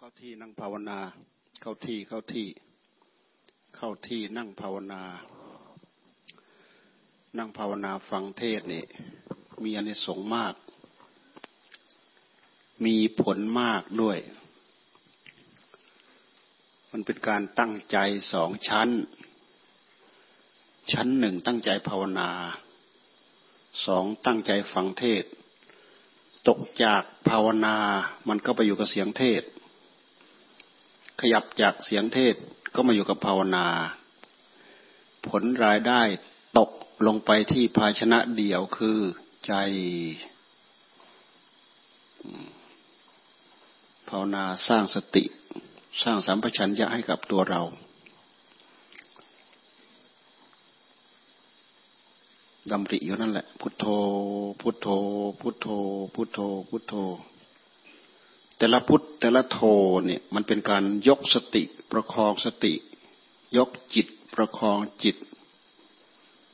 เข้าที่นั่งภาวนา เข้าที่เข้าที่ เข้าที่นั่งภาวนา นั่งภาวนาฟังเทศนี่มีอนิสงส์มาก มีผลมากด้วย มันเป็นการตั้งใจสองชั้น ชั้นหนึ่งตั้งใจภาวนา สองตั้งใจฟังเทศตกจากภาวนา มันก็ไปอยู่กับเสียงเทศ ขยับจากเสียงเทศก็มาอยู่กับภาวนา ผลรายได้ตกลงไปที่ภาชนะเดียวคือใจภาวนาสร้างสติ สร้างสัมปชัญญะให้กับตัวเรา ดำริอยู่นั่นแหละ พุทโธ พุทโธ พุทโธ พุทโธ พุทโธ แต่ละพุทธแต่ละโทเนี่ยมันเป็นการยกสติประคองสติ ยกจิตประคองจิต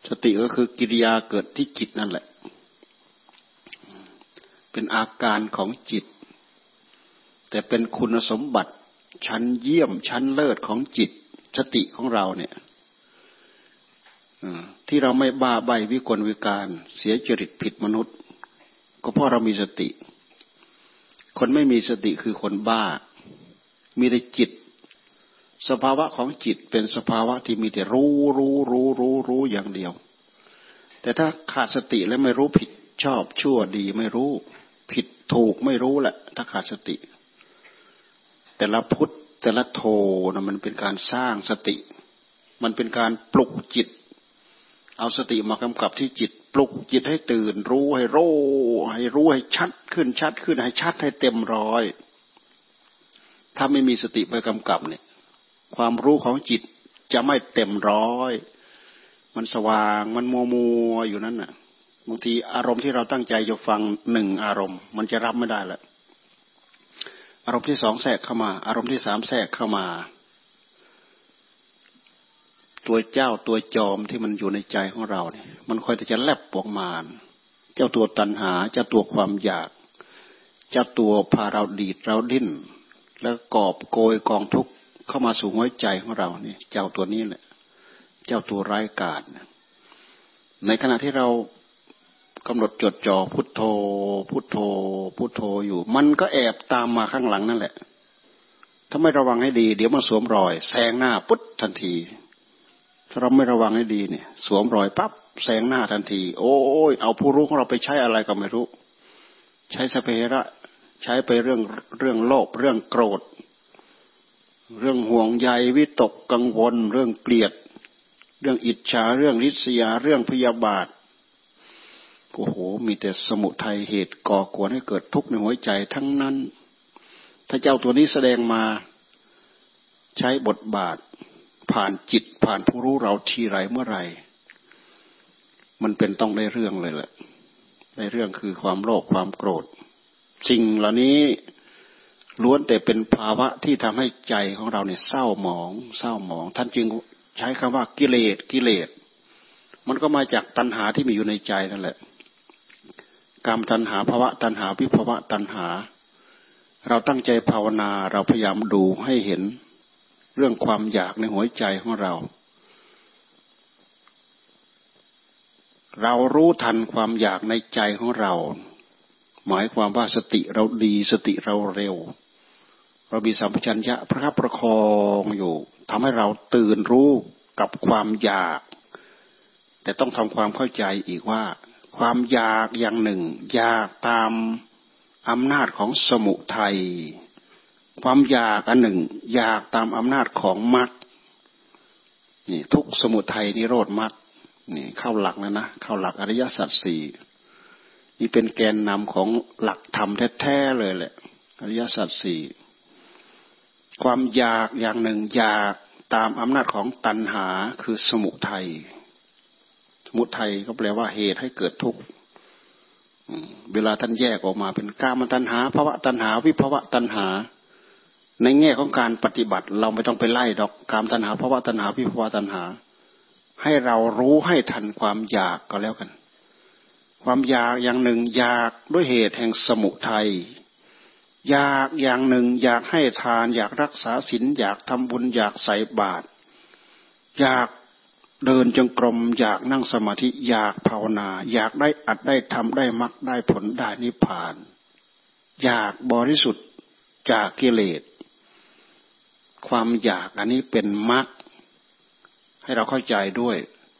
สติก็คือกิริยาเกิดที่จิตนั่นแหละ เป็นอาการของจิต แต่เป็นคุณสมบัติชั้นเยี่ยมชั้นเลิศของจิตสติของเราเนี่ยที่เราไม่บ้าใบวิกลวิการเสียจริตผิดมนุษย์ ก็เพราะเรามีสติ คนไม่มีสติคือคนบ้า มีแต่จิต สภาวะของจิตเป็นสภาวะที่มีแต่รู้รู้รู้รู้รู้อย่างเดียว แต่ถ้าขาดสติและไม่รู้ผิดชอบชั่วดีไม่รู้ ผิดถูกไม่รู้แหละ ถ้าขาดสติ แต่ละพุทธแต่ละโทนะมันเป็นการสร้างสติ มันเป็นการปลุกจิต เอาสติมากำกับที่จิตปลุกจิตให้ตื่น รู้ให้โรให้รู้ให้ชัดขึ้นชัดขึ้นให้ชัดให้เต็มร้อย ถ้าไม่มีสติไปกำกับเนี่ย ความรู้ของจิตจะไม่เต็มร้อย มันสว่างมันมัวมัวอยู่นั่นน่ะบางทีอารมณ์ที่เราตั้งใจจะฟังหนึ่งอารมณ์ มันจะรับไม่ได้ละอารมณ์ที่สองแทรกเข้ามา อารมณ์ที่สามแทรกเข้ามา ตัวเจ้าตัวจอมที่มันอยู่ในใจของเราเนี่ย มันคอยจะแลบปวกมานเจ้าตัวตัณหา เจ้าตัวความอยาก เจ้าตัวพาเราดีดเราดิ้น แล้วกอบโกยกองทุกข์เข้ามาสู่หัวใจของเราเนี่ย เจ้าตัวนี้แหละ เจ้าตัวร้ายกาจในขณะที่เรากำหนดจดจ่อพุทโธ พุทโธ พุทโธอยู่ มันก็แอบตามมาข้างหลังนั่นแหละ ถ้าไม่ระวังให้ดี เดี๋ยวมันสวมรอยแซงหน้าปุ๊บทันที ถ้าเราไม่ระวังให้ดีเนี่ย สวมรอยปั๊บแสงหน้าทันที โอ้ยเอาผู้รู้ของเราไปใช้อะไรก็ไม่รู้ ใช้สเประใช้ไปเรื่องเรื่องโลภเรื่องโกรธ เรื่องห่วงใยวิตกกังวล เรื่องเกลียด เรื่องอิจฉาเรื่องริษยาเรื่องพยาบาทโอ้โหมีแต่สมุทัยเหตุก่อกวนให้เกิดทุกข์ในหัวใจทั้งนั้น ถ้าเจ้าตัวนี้แสดงมาใช้บทบาท ผ่านจิตผ่านผู้รู้เราทีไรเมื่อไรมันเป็นต้องได้เรื่องเลยแหละในเรื่องคือความโลภความโกรธสิ่งเหล่านี้ล้วนแต่เป็นภาวะที่ทำให้ใจของเราเนี่ยเศร้าหมอง เศร้าหมอง ท่านจึงใช้คำว่ากิเลสกิเลส มันก็มาจากตัณหาที่มีอยู่ในใจนั่นแหละกรรมตัณหาภาวะตัณหาวิภาวะตัณหา เราตั้งใจภาวนาเราพยายามดูให้เห็น เรื่องความอยากในหัวใจของเรา เรารู้ทันความอยากในใจของเรา หมายความว่าสติเราดีสติเราเร็ว เรามีสัมปชัญญะพระคับประคองอยู่ทำให้เราตื่นรู้กับความอยาก แต่ต้องทำความเข้าใจอีกว่า ความอยากอย่างหนึ่ง อยากตามอำนาจของสมุทัย ความอยากอันหนึ่ง อยากตามอำนาจของมรรคนี่ทุกสมุทัยนิโรธมรรคนี่เข้าหลักแล้วนะเข้าหลักอริยสัจสี่นี่เป็นแกนนำของหลักธรรมแท้ๆเลยแหละอริยสัจสี่ความอยากอย่างหนึ่งอยากตามอำนาจของตัณหาคือสมุทัยสมุทัยก็แปลว่าเหตุให้เกิดทุกข์เวลาท่านแยกออกมาเป็นกามตัณหาภาวะตัณหา วิภาวะตัณหา ในแง่ของการปฏิบัติเราไม่ต้องไปไล่ดอกกามตัณหาภาวะตัณหาวิภาวะตัณหา ให้เรารู้ให้ทันความอยากก็แล้วกัน ความอยากอย่างหนึ่งอยากด้วยเหตุแห่งสมุทัยอยากอย่างหนึ่งอยากให้ทาน อยากรักษาศีลอยากทำบุญอยากใส่บาตรอยากเดินจงกรม อยากนั่งสมาธิอยากภาวนา อยากได้อัดได้ทำได้มรรคได้ผลได้นิพพาน อยากบริสุทธิ์จากกิเลส ความอยากอันนี้เป็นมรรคให้เราเข้าใจด้วย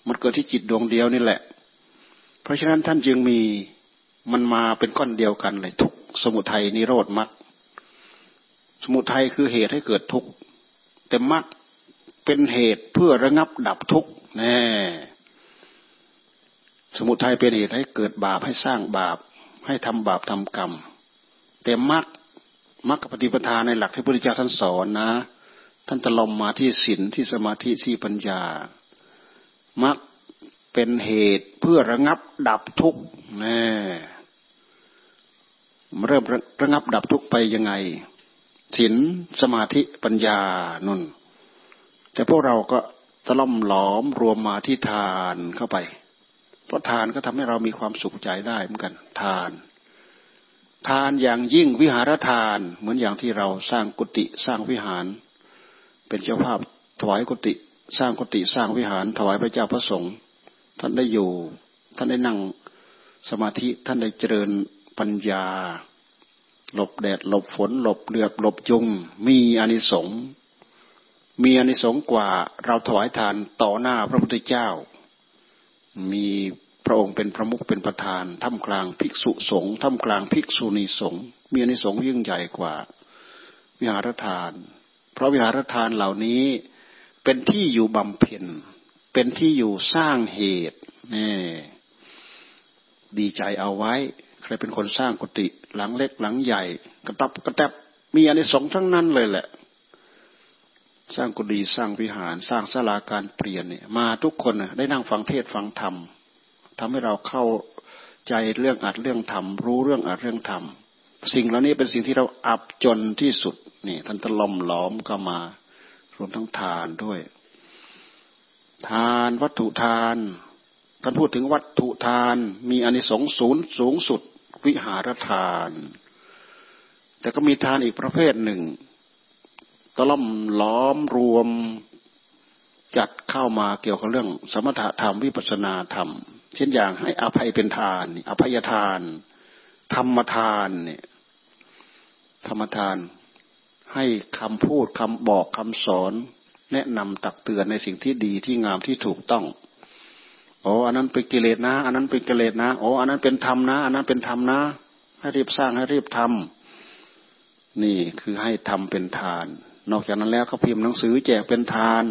มันเกิดที่จิตดวงเดียวนี่แหละ เพราะฉะนั้นท่านจึงมีมันมาเป็นก้อนเดียวกันเลยทุกสมุทัยนิโรธมรรคสมุทัยคือเหตุให้เกิดทุกข์แต่มรรคเป็นเหตุเพื่อระงับดับทุกข์แน่สมุทัยเป็นเหตุให้เกิดบาปให้สร้างบาป ให้ทำบาปทำกรรม แต่มรรคมรรคปฏิปทาในหลักที่พระพุทธเจ้าท่านสอนนะ ท่านตะลมมาที่ศีลที่สมาธิที่ปัญญามรรคเป็นเหตุเพื่อระงับดับทุกข์แน่เริ่มระงับดับทุกข์ไปยังไงศีลสมาธิปัญญานุ่น แต่พวกเราก็ตะล่อมหลอมรวมมาที่ทานเข้าไป เพราะทานก็ทำให้เรามีความสุขใจได้เหมือนกัน ทาน ทานอย่างยิ่งวิหารทานเหมือนอย่างที่เราสร้างกุฏิสร้างวิหาร เป็นเจ้าภาพถวายกุฏิสร้างกุฏิสร้างวิหาร ถวายพระเจ้าพระสงฆ์ท่านได้อยู่ ท่านได้นั่งสมาธิท่านได้เจริญปัญญา หลบแดดหลบฝน หลบเลือบหลบยุงมีอานิสงส์มีอานิสงส์กว่าเราถวายทานต่อหน้าพระพุทธเจ้า มีพระองค์เป็นพระมุขเป็นประธานท่ามกลางภิกษุสงฆ์ท่ามกลางภิกษุณีสงฆ์มีอานิสงส์ยิ่งใหญ่กว่าวิหารทาน ราะวิหารทานเหล่านี้เป็นที่อยู่บำเพ็ญ เป็นที่อยู่สร้างเหตุนี่ดีใจเอาไว้ ใครเป็นคนสร้างกุฏิหลังเล็กหลังใหญ่ กระตับกระแทบมีอันนี้สองทั้งนั้นเลยแหละ สร้างกุฏิสร้างวิหาร สร้างศาลาการเปลี่ยนเนี่ยมาทุกคนได้นั่งฟังเทศฟังธรรมทำให้เราเข้าใจเรื่องอัดเรื่องธรรมรู้เรื่องอัดเรื่องธรรมสิ่งเหล่านี้เป็นสิ่งที่เราอับจนที่สุด นี่ท่านตะลอมหลอมก็มารวมทั้งทานด้วย ทานวัตถุทานท่านพูดถึงวัตถุทานมีอนิสงส์สูงสูงสุดวิหารทาน แต่ก็มีทานอีกประเภทหนึ่งตล่อมล้อมรวมจัดเข้ามาเกี่ยวกับเรื่อง สมถะธรรมวิปัสนาธรรม เช่นอย่างให้อภัยเป็นทาน อภัยทาน ธรรมทานเนี่ยธรรมทาน ให้คำพูดคำบอกคำสอน แนะนำตักเตือนในสิ่งที่ดีที่งามที่ถูกต้องโอ้อันนั้นเป็นกิเลสนะ อันนั้นเป็นกิเลสนะโอ้อันนั้นเป็นธรรมนะ อันนั้นเป็นธรรมนะ ให้รีบสร้างให้รีบทำนี่คือให้ทำเป็นทาน นอกจากนั้นแล้วเขาพิมพ์หนังสือแจกเป็นทาน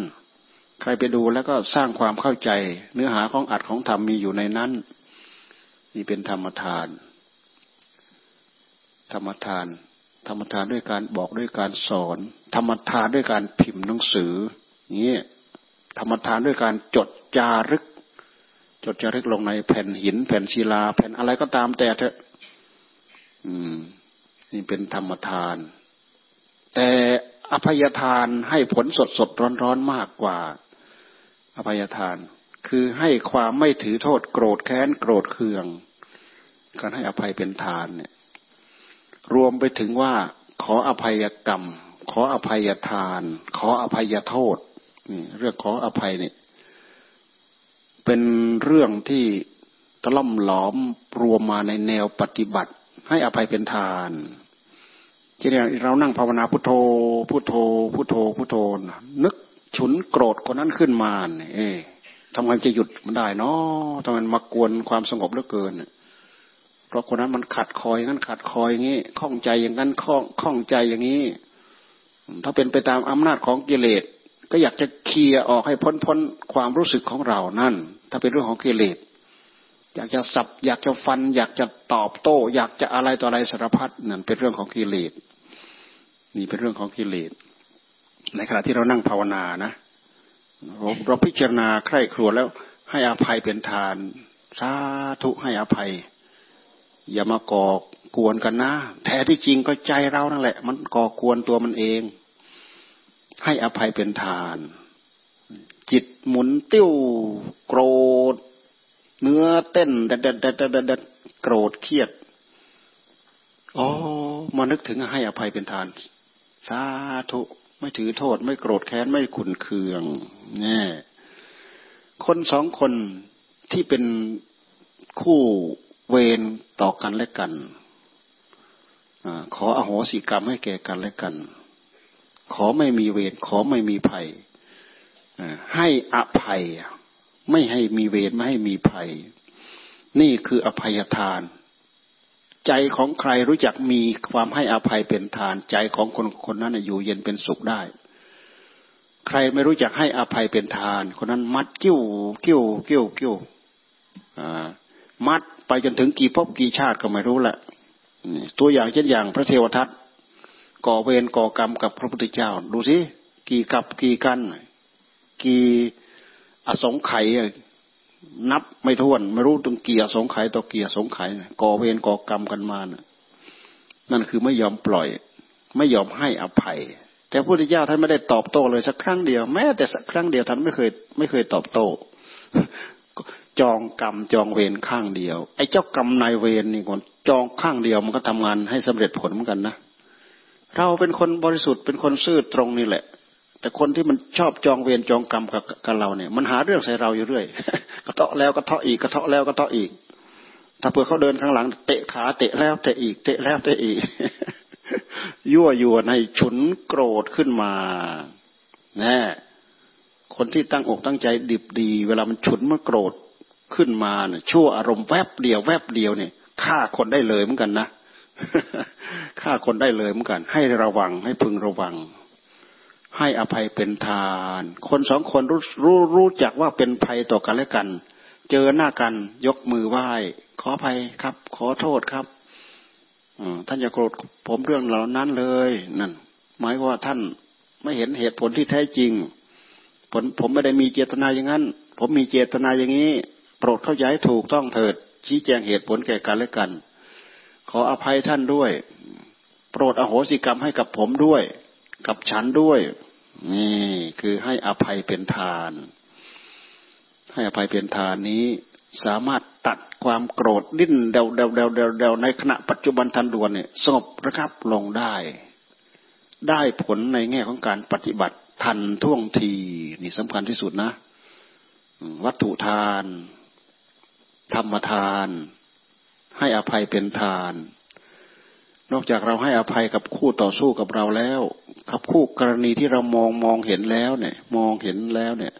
ใครไปดูแล้วก็สร้างความเข้าใจ เนื้อหาของอัดของธรรมมีอยู่ในนั้น นี่เป็นธรรมทาน ธรรมทาน ธรรมทานด้วยการบอกด้วยการสอน ธรรมทานด้วยการพิมพ์หนังสือนี้ธรรมทานด้วยการจดจารึก จดจารึกลงในแผ่นหิน แผ่นศิลา แผ่นอะไรก็ตามแต่เถอะอืม นี่เป็นธรรมทาน แต่อภัยทานให้ผลสดสดร้อนร้อนมากกว่า อภัยทาน คือให้ความไม่ถือโทษโกรธแค้นโกรธเคือง การให้อภัยเป็นทานเนี่ย รวมไปถึงว่าขออภัยกรรม ขออภัยทาน ขออภัยโทษเรื่องขออภัยเนี่ยเป็นเรื่องที่ตะล่อมหลอมรวมมาในแนวปฏิบัติ ให้อภัยเป็นทานเช่นเรานั่งภาวนาพุทโธ พุทโธ พุทโธ พุทโธ นึกฉุนโกรธคนนั้นขึ้นมาเนี่ยทำไงจะหยุดมันได้เนาะทำไมมากวนความสงบเหลือเกินเพราะคนนั้นมันขัดคอยงั้นขัดคอยอย่างนี้ข้องใจอย่างนั้นข้องข้องใจอย่างนี้ ถ้าเป็นไปตามอำนาจของกิเลสก็อยากจะเคลียออกให้พ้นพ้นความรู้สึกของเรานั่น ถ้าเป็นเรื่องของกิเลสอยากจะสับ อยากจะฟัน อยากจะตอบโต้ อยากจะอะไรต่ออะไรสารพัดนั่นเป็นเรื่องของกิเลสนี่เป็นเรื่องของกิเลสในขณะที่เรานั่งภาวนานะเราเราพิจารณาใคร่ครวญแล้วให้อภัยเป็นทานสาธุให้อภัย อย่ามาก่อกวนกันนะ แท้ที่จริงก็ใจเรานั่นแหละ มันก่อกวนตัวมันเอง ให้อภัยเป็นทาน จิตหมุนติ้วโกรธ เนื้อเต้นเด็ดเด็ดเด็ดเด็ดโกรธเครียดอ๋อมานึกถึงให้อภัยเป็นทาน สาธุไม่ถือโทษ ไม่โกรธแค้น ไม่ขุนเคืองเนี่ยคนสองคนที่เป็นคู่ เวรต่อกันและกันอขออโหสิกรรมให้แก่กันและกัน ขอไม่มีเวรขอไม่มีภัยให้อภัย ไม่ให้มีเวรไม่ให้มีภัย นี่คืออภัยทาน ใจของใครรู้จักมีความให้อภัยเป็นทาน ใจของคนคนนั้นอยู่เย็นเป็นสุขได้ ใครไม่รู้จักให้อภัยเป็นทาน คนนั้นมัดกิ้วกิ้วกิ้วกิ้ว มัดไปจนถึงกี่ภพกี่ชาติก็ไม่รู้แหละตัวอย่างเช่นอย่างพระเทวทัตก่อเวรก่อกรรมกับพระพุทธเจ้า ดูสิกี่กับกี่กัน กี่อสงไขยนับไม่ถ้วนไม่รู้ตึงเกียร์สงไขยต่อเกียร์สงไขยก่อเวรก่อกรรมกันมานะนั่นคือไม่ยอมปล่อย ไม่ยอมให้อภัย แต่พระพุทธเจ้าท่านไม่ได้ตอบโต้เลยสักครั้งเดียว แม้แต่สักครั้งเดียวท่านไม่เคยไม่เคยตอบโต้ จองกรรมจองเวรข้างเดียว ไอ้เจ้ากรรมนายเวรนี่คนจองข้างเดียวมันก็ทำงานให้สำเร็จผลเหมือนกันนะเราเป็นคนบริสุทธิ์เป็นคนซื่อตรงนี่แหละ แต่คนที่มันชอบจองเวรจองกรรมกับกับเราเนี่ย มันหาเรื่องใส่เราอยู่เรื่อยกระเทาะแล้วกระเทาะอีกกระเทาะแล้วกระเทาะอีก ถ้าเผื่อเขาเดินข้างหลัง เตะขาเตะแล้วเตะอีกเตะแล้วเตะอีก ยั่วยวนให้ฉุนโกรธขึ้นมาแน่คนที่ตั้งอกตั้งใจดิบดี เวลามันฉุนมันโกรธ ขึ้นมาเนี่ยชั่วอารมณ์แวบเดียวแวบเดียวเนี่ยฆ่าคนได้เลยเหมือนกันนะฆ่าคนได้เลยเหมือนกัน ให้ระวังให้พึงระวัง ให้อภัยเป็นทาน คนสองคนรู้รู้รู้จักว่าเป็นภัยต่อกันและกัน เจอหน้ากันยกมือไหว้ ขออภัยครับ ขอโทษครับท่านอย่าโกรธผมเรื่องเหล่านั้นเลยนั่นหมายว่าท่านไม่เห็นเหตุผลที่แท้จริงผมผมไม่ได้มีเจตนาอย่างนั้น ผมมีเจตนาอย่างนี้ โปรดเข้าใจถูกต้องเถิด ชี้แจงเหตุผลแก่กันและกัน ขออภัยท่านด้วย โปรดอโหสิกรรมให้กับผมด้วย กับฉันด้วย นี่คือให้อภัยเป็นทาน ให้อภัยเป็นทานนี้สามารถตัดความโกรธดิ้นเดาเดาเดาเดาเดาในขณะปัจจุบันทันด่วนเนี่ยสงบนะครับลงได้ ได้ผลในแง่ของการปฏิบัติทันท่วงทีนี่สำคัญที่สุดนะ วัตถุทาน ธรรมทาน ให้อภัยเป็นทาน นอกจากเราให้อภัยกับคู่ต่อสู้กับเราแล้วกับคู่กรณีที่เรามองมองเห็นแล้วเนี่ย มองเห็นแล้วเนี่ย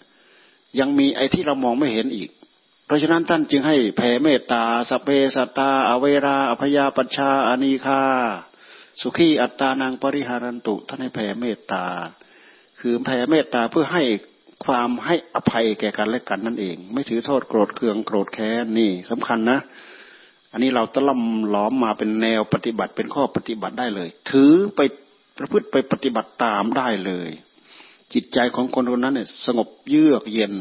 ยังมีไอ้ที่เรามองไม่เห็นอีก เพราะฉะนั้นท่านจึงให้แผ่เมตตาสเปสตา อเวราอภยาปัชชาอานีคาสุขีอัตตานางปริหารันตุท่านให้แผ่เมตตา คือแผ่เมตตาเพื่อให้ ความให้อภัยแก่กันและกันนั่นเอง ไม่ถือโทษโกรธเคืองโกรธแค้นนี่สำคัญนะ อันนี้เราตะล่อมล้อมมาเป็นแนวปฏิบัติเป็นข้อปฏิบัติได้เลย ถือไปประพฤติไปปฏิบัติตามได้เลย จิตใจของคนคนนั้นเนี่ยสงบเยือกเย็น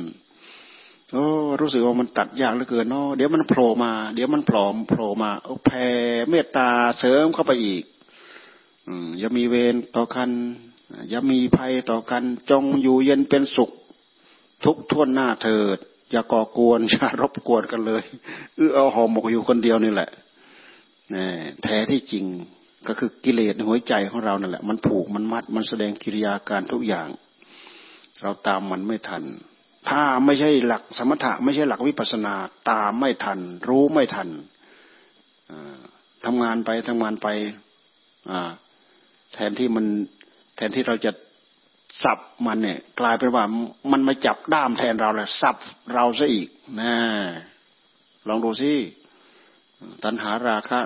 โอ้รู้สึกว่ามันตัดยากเหลือเกินเนาะเดี๋ยวมันโผล่มา เดี๋ยวมันผลอมโผล่มาเอาแผ่เมตตาเสริมเข้าไปอีกอย่ามีเวรต่อกันอย่ามีภัยต่อกัน จงอยู่เย็นเป็นสุข ทุกท่วนหน้าเถิด อย่าก่อกวนอย่ารบกวนกันเลยเออเอาหอมหมกอยู่คนเดียวนี่แหละนี่แท้ที่จริงก็คือกิเลสในหัวใจของเรานั่นแหละ มันผูกมันมัดมันแสดงกิริยาการทุกอย่าง เราตามมันไม่ทัน ถ้าไม่ใช่หลักสมถะ ไม่ใช่หลักวิปัสนา ตามไม่ทัน รู้ไม่ทันทำงานไปทำงานไปแทนที่มันแทนที่เราจะ สับมันเนี่ย กลายเป็นว่ามันมาจับด้ามแทนเราแล้วสับเราซะอีกนะลองดูสิตัณหาราคะ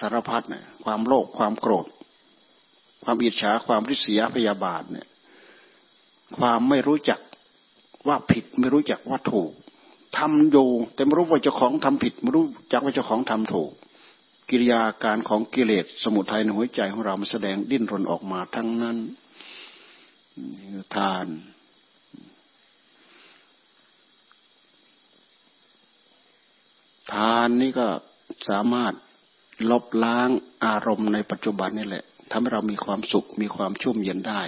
สารพัดเนี่ย ความโลภความโกรธ ความอิจฉาความริษยาพยาบาทเนี่ย ความไม่รู้จักว่าผิดไม่รู้จักว่าถูกทำอยู่แต่ไม่รู้ว่าเจ้าของทำผิดไม่รู้จักว่าเจ้าของทำถูก กิริยาการของกิเลสสมุทัยในหัวใจของเรามันแสดงดิ้นรนออกมาทั้งนั้น ทาน ทานนี่ก็สามารถลบล้างอารมณ์ในปัจจุบันนี่แหละทำให้เรามีความสุขมีความชุ่มเย็นได้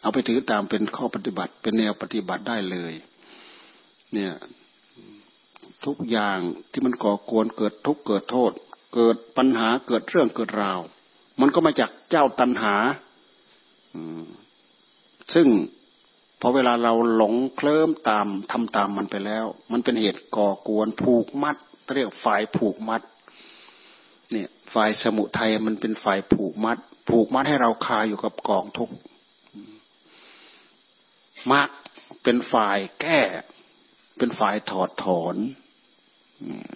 เอาไปถือตามเป็นข้อปฏิบัติ เป็นแนวปฏิบัติได้เลย เนี่ยทุกอย่างที่มันก่อกวนเกิดทุกข์เกิดโทษ เกิดปัญหาเกิดเรื่องเกิดราว มันก็มาจากเจ้าตันหา ซึ่งพอเวลาเราหลงเคลิ้มตามทำตามมันไปแล้ว มันเป็นเหตุก่อกวนผูกมัดเรียกฝ่ายผูกมัด เนี่ยฝ่ายสมุทัยมันเป็นฝ่ายผูกมัด ผูกมัดให้เราคาอยู่กับกองทุกข์มรรคเป็นฝ่ายแก้ เป็นฝ่ายถอดถอน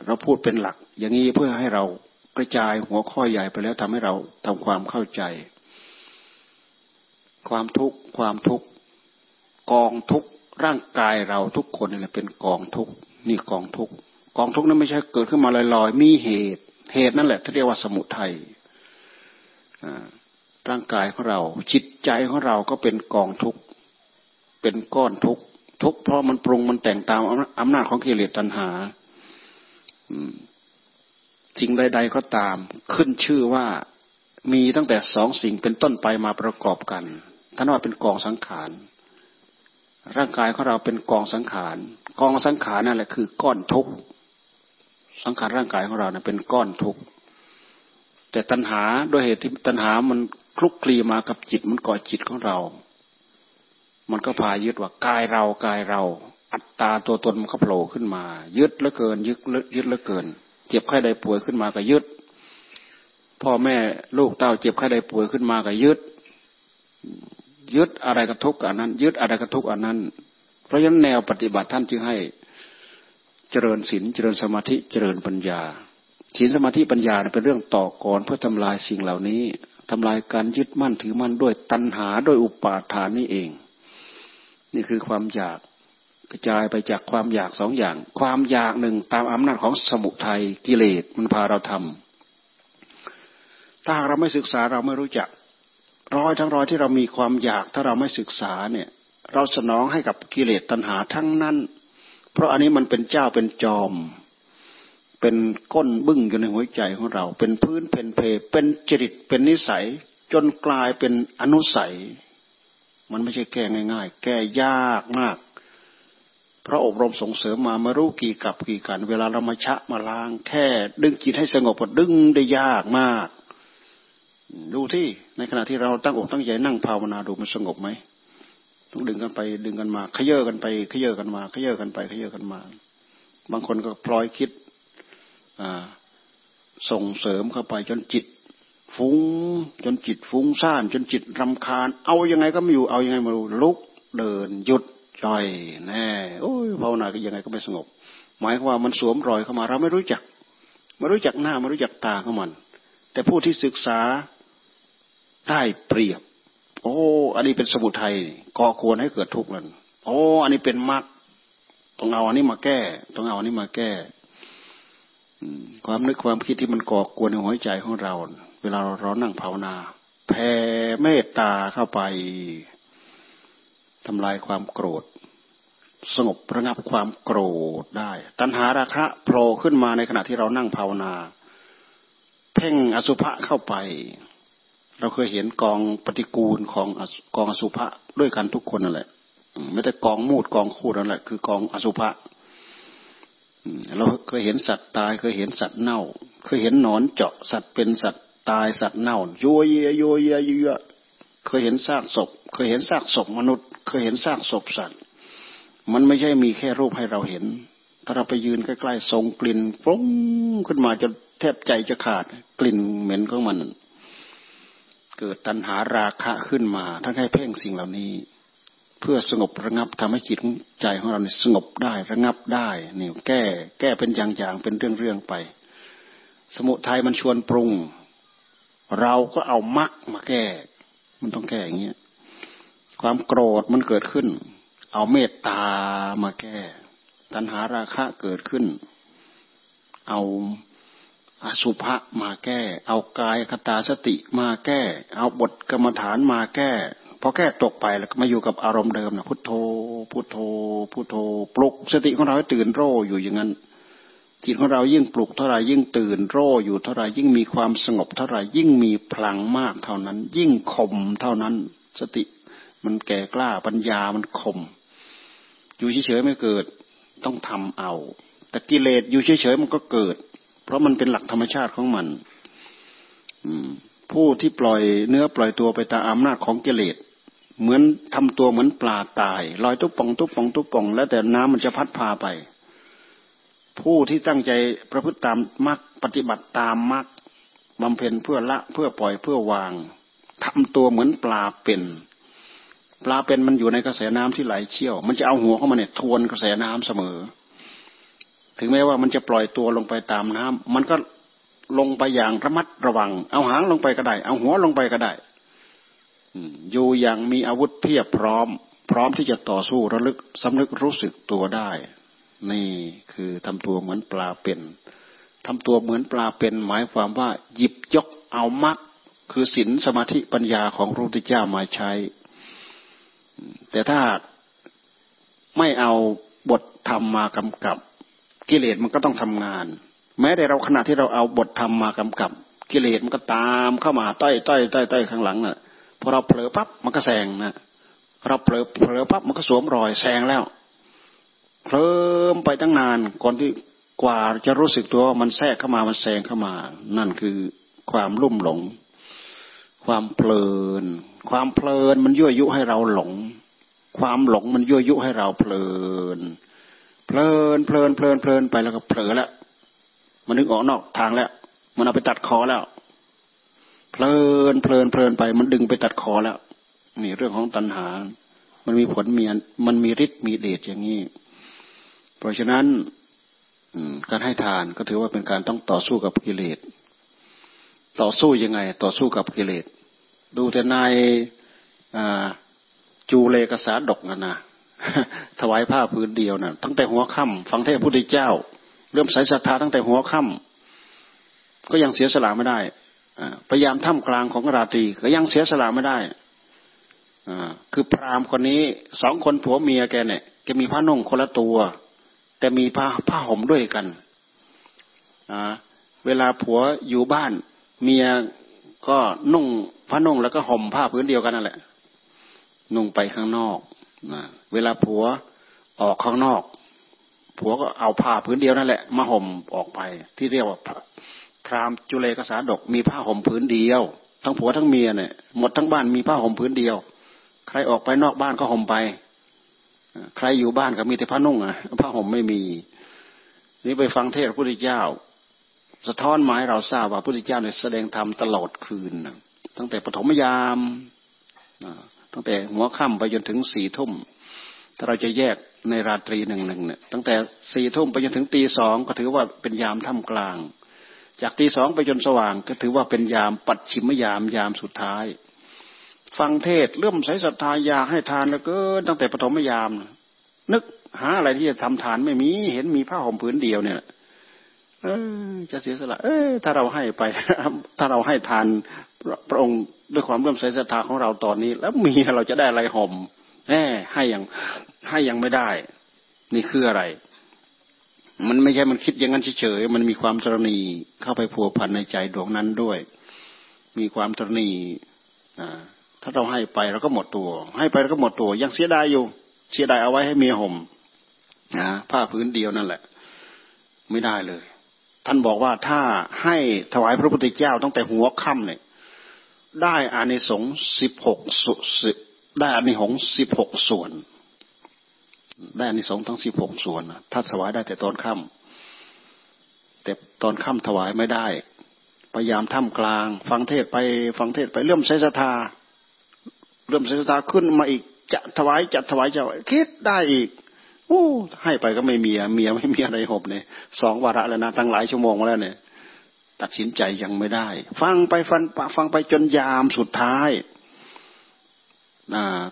เราพูดเป็นหลัก อย่างนี้เพื่อให้เรากระจายหัวข้อใหญ่ไปแล้วทำให้เราทำความเข้าใจ ความทุกข์ความทุกข์กองทุกข์ร่างกายเราทุกคนนี่แหละเป็นกองทุกข์นี่กองทุกข์กองทุกข์นั้นไม่ใช่เกิดขึ้นมาลอยๆ มีเหตุ เหตุนั่นแหละที่เรียกว่าสมุทัยร่างกายของเรา จิตใจของเราก็เป็นกองทุกข์เป็นก้อนทุกข์ทุกข์เพราะมันปรุงมันแต่งตามอำนาจของกิเลสตัณหาสิ่งใด ๆ ก็ตาม ขึ้นชื่อว่ามีตั้งแต่สองสิ่งเป็นต้นไปมาประกอบกัน ท่านว่าเป็นกองสังขาร ร่างกายของเราเป็นกองสังขาร กองสังขารนั่นแหละคือก้อนทุกข์สังขารร่างกายของเราเนี่ยเป็นก้อนทุกข์แต่ตัณหาด้วยเหตุที่ตัณหามันคลุกคลีมากับจิตมันก่อจิตของเรา มันก็พายึดว่ากายเรากายเรา อัตตาตัวตนมันก็โผล่ขึ้นมา ยึดเหลือเกิน ยึดยึดเหลือเกิน เจ็บไข้ใดป่วยขึ้นมาก็ยึด พ่อแม่ลูกเต้าเจ็บไข้ใดป่วยขึ้นมาก็ยึด ยึดอะไรกระทุกอันนั้น ยึดอะไรกระทุกอันนั้น เพราะฉะนั้นแนวปฏิบัติท่านจึงให้เจริญศีลเจริญสมาธิเจริญปัญญาศีลสมาธิปัญญาเป็นเรื่องต่อกรเพื่อทำลายสิ่งเหล่านี้ทำลายการยึดมั่นถือมั่นด้วยตัณหาด้วยอุปาทานนี่เอง นี่คือความอยากกระจายไปจากความอยากสองอย่าง ความอยากหนึ่งตามอำนาจของสมุทัยกิเลสมันพาเราทำถ้าเราไม่ศึกษาเราไม่รู้จัก ร้อยทั้งร้อยที่เรามีความอยากถ้าเราไม่ศึกษาเนี่ยเราสนองให้กับกิเลสตัณหาทั้งนั้น เพราะอันนี้มันเป็นเจ้าเป็นจอม เป็นก้นบึ้งอยู่ในหัวใจของเรา เป็นพื้นเป็นเพ เป็นจริตเป็นนิสัย จนกลายเป็นอนุสัย มันไม่ใช่แก้ง่าย ๆ แก้ยากมาก เพราะอบรมส่งเสริมมาไม่รู้กี่กับกี่กันเวลาเรามาชะมาล้าง แค่ ดึงจิตให้สงบก็ดึงได้ยากมาก ดูที่ในขณะที่เราตั้งอกตั้งใจนั่งภาวนาดูมันสงบไหมต้องดึงกันไปดึงกันมาขย่อกันไปขย่อกันมาขย่อกันไปขย่อกันมา บางคนก็พลอยคิดส่งเสริมเข้าไปจนจิต ฟุง้งจนจิตฟุ้งซ่านจนจิตรำคาญ เอายังไงก็ไม่อยู่เอายังไงมาดูลุกเดินหยุดจ่อยแน่โอ้ยภาวนาก็ยังไงก็ไม่สงบ หมายความว่ามันสวมรอยเข้ามาเราไม่รู้จักไม่รู้จักหน้าไม่รู้จักตาของมัน แต่ผู้ที่ศึกษา ได้เปรียบ โอ้ อันนี้เป็นสมุทัยก่อควรให้เกิดทุกข์นั่นโอ้ อันนี้เป็นมรรคต้องเอาอันนี้มาแก้ต้องเอาอันนี้มาแก้ความนึกความคิดที่มันก่อกวนในหัวใจของเรา เวลาเรานั่งภาวนา แผ่เมตตาเข้าไปทำลายความโกรธ สงบระงับความโกรธได้ ตัณหาราคะโผล่ขึ้นมาในขณะที่เรานั่งภาวนา เพ่งอสุภะเข้าไป เราเคยเห็นกองปฏิกูลของกองอสุภะด้วยกันทุกคนนั่นแหละไม่แต่กองมูดกองคูดนั่นแหละคือกองอสุภะเราเคยเห็นสัตว์ตายเคยเห็นสัตว์เน่า เคยเห็นหนอนเจาะสัตว์เป็นสัตว์ตายสัตว์เน่าโยเยโยเยเยเคยเห็นซากศพ เคยเห็นซากศพมนุษย์ เคยเห็นซากศพสัตว์ มันไม่ใช่มีแค่รูปให้เราเห็น ถ้าเราไปยืนใกล้ๆส่งกลิ่นฟุ้งขึ้นมาจนแทบใจจะขาดกลิ่นเหม็นของมัน เกิดตัณหาราคะขึ้นมาท่านให้เพ่งสิ่งเหล่านี้ เพื่อสงบระงับทำให้จิตใจของเราสงบได้ระงับได้นี่แก้แก้เป็นอย่างๆเป็นเรื่องๆไป สมุทัยมันชวนปรุง เราก็เอามักมาแก้ มันต้องแก้อย่างเงี้ยความโกรธมันเกิดขึ้น เอาเมตตามาแก้ ตัณหาราคะเกิดขึ้น เอา อสุภะมาแก้ เอากายคตาสติมาแก้ เอาบทกรรมฐานมาแก้พอแก้ตกไปแล้วก็มาอยู่กับอารมณ์เดิมนะพุทโธพุทโธพุทโธ ปลุกสติของเราให้ตื่นโร่อยู่อย่างนั้น จิตของเรายิ่งปลุกเท่าไรยิ่งตื่นโร่อยู่เท่าไรยิ่งมีความสงบเท่าไรยิ่งมีพลังมากเท่านั้น ยิ่งคมเท่านั้น สติมันแก่กล้าปัญญามันคมอยู่เฉยๆไม่เกิดต้องทำเอา แต่กิเลสอยู่เฉยๆมันก็เกิด เพราะมันเป็นหลักธรรมชาติของมันผู้ที่ปล่อยเนื้อปล่อยตัวไปตามอำนาจของกิเลสเหมือนทำตัวเหมือนปลาตายลอยตุ๊บป่องตุ๊บป่องตุ๊บป่อง แล้วแต่น้ำมันจะพัดพาไป ผู้ที่ตั้งใจประพฤติตามมรรคปฏิบัติตามมรรคบำเพ็ญเพื่อละเพื่อปล่อยเพื่อวางทำตัวเหมือนปลาเป็น ปลาเป็นมันอยู่ในกระแสน้ำที่ไหลเชี่ยว มันจะเอาหัวเข้ามาเนี่ยทวนกระแสน้ำเสมอ ถึงแม้ว่ามันจะปล่อยตัวลงไปตามน้ำมันก็ลงไปอย่างระมัดระวัง เอาหางลงไปก็ได้ เอาหัวลงไปก็ได้อยู่อย่างมีอาวุธเพียบพร้อม พร้อมที่จะต่อสู้ระลึกสำนึกรู้สึกตัวได้ นี่คือทำตัวเหมือนปลาเป็นทำตัวเหมือนปลาเป็น หมายความว่า หยิบยกเอามักคือศีลสมาธิปัญญาของพระพุทธเจ้ามาใช้ แต่ถ้าไม่เอาบทธรรมมากำกับ กิเลสมันก็ต้องทำงาน แม้แต่เราขณะที่เราเอาบทธรรมมากำกับ กิเลสมันก็ตามเข้ามาต้อยต้อยต้อยต้อยข้างหลังน่ะพอเราเผลอปั๊บมันก็แซงนะเราเผลอเผลอปั๊บมันก็สวมรอยแซงแล้วเคลิ้มไปตั้งนานก่อนที่กว่าจะรู้สึกตัวมันแทรกเข้ามามันแซงเข้ามา นั่นคือความลุ่มหลง ความเพลิน ความเพลินมันยั่วยุให้เราหลง ความหลงมันยั่วยุให้เราเพลิน เพลินเพลินเพลินเพลินไปแล้วก็เผลอแล้วมันนึกออกนอกทางแล้ว มันเอาไปตัดคอแล้ว เพลินเพลินเพลินไป มันดึงไปตัดคอแล้ว นี่เรื่องของตัณหา มันมีผลมีมันมีฤทธิ์มีเดชอย่างนี้ เพราะฉะนั้นการให้ทานก็ถือว่าเป็นการต้องต่อสู้กับกิเลส ต่อสู้ยังไง ต่อสู้กับกิเลส ดูแต่นายจูเลกษาดกนะนะ ถวายผ้าพื้นเดียวนะตั้งแต่หัวค่ำฟังเทศพุทธเจ้า เริ่มใสายศรัทธาตั้งแต่หัวค่ำก็ยังเสียสละไม่ได้พยายามท่ามกลางของราตรี ก็ยังเสียสละไม่ได้คือพราหมณ์คนนี้สองคนผัวเมียแกเนี่ยแกมีผ้านุ่งคนละตัว แต่มีผ้าผ้าห่มด้วยกันเวลาผัวอยู่บ้าน เมียก็นุ่งผ้านุ่งแล้วก็ห่มผ้าพื้นเดียวกันนั่นแหละ นุ่งไปข้างนอก เวลาผัวออกข้างนอก ผัวก็เอาผ้าพื้นเดียวนั่นแหละมาห่มออกไป ที่เรียกว่าพราหมณ์จุเลกษาดกมีผ้าห่มผืนเดียว ทั้งผัวทั้งเมียเนี่ยหมดทั้งบ้านมีผ้าห่มผืนเดียว ใครออกไปนอกบ้านก็ห่มไป ใครอยู่บ้านก็มีแต่ผ้านุ่งอะผ้าห่มไม่มี นี่ไปฟังเทศพระพุทธเจ้า สะท้อนมาให้เราทราบว่าพระพุทธเจ้าเนี่ยแสดงธรรมตลอดคืนตั้งแต่ปฐมยาม ตั้งแต่หัวค่ำไปจนถึงสี่ทุ่มถ้าเราจะแยกในราตรีหนึ่งหนึ่งเนี่ยตั้งแต่สี่ทุ่มไปจนถึงตีสองก็ถือว่าเป็นยามท่ามกลาง จากตีสองไปจนสว่าง ก็ถือว่าเป็นยามปัดชิมยามยามสุดท้าย ฟังเทศเลื่อมใสศรัทธาอยากให้ทานแล้วก็ตั้งแต่ปฐมยาม นึกหาอะไรที่จะทำทานไม่มีเห็นมีผ้าห่มผืนเดียวเนี่ยเออจะเสียสละ เออถ้าเราให้ไป ถ้าเราให้ทานพระองค์ ด้วยความเลื่อมใสศรัทธาของเราตอนนี้ แล้วมีเราจะได้อะไรห่มแหมให้ยังให้ยังไม่ได้ นี่คืออะไร มันไม่ใช่มันคิดอย่างนั้นเฉยๆมันมีความตรณีเข้าไปพัวพันในใจดวงนั้นด้วย มีความตรณีถ้าเราให้ไปเราก็หมดตัว ให้ไปเราก็หมดตัว ยังเสียดายอยู่ เสียดายเอาไว้ให้เมียห่มนะผ้าพื้นเดียวนั่นแหละ ไม่ได้เลย ท่านบอกว่าถ้าให้ถวายพระพุทธเจ้าตั้งแต่หัวค่ำเนี่ย ได้อานิสงส์สิบหกสุได้อานิสงส์สิบหกส่วน ได้อานิสงส์ทั้งสิบหกส่วนถ้าถวายได้แต่ตอนค่ำแต่ตอนค่ำถวายไม่ได้ พยายามท่ามกลาง ฟังเทศไปฟังเทศไปเรื่มใช้ศรัทธาเรื่มใช้ศรัทธาขึ้นมาอีกจะถวายจะถวายจะคิดได้อีกโอ้ให้ไปก็ไม่มีเมียไม่มีอะไรหบเนี่ยสองวาระแล้วนะตั้งหลายชั่วโมงมาแล้วเนี่ย ตัดสินใจยังไม่ได้ ฟังไปฟังฟังไปจนยามสุดท้าย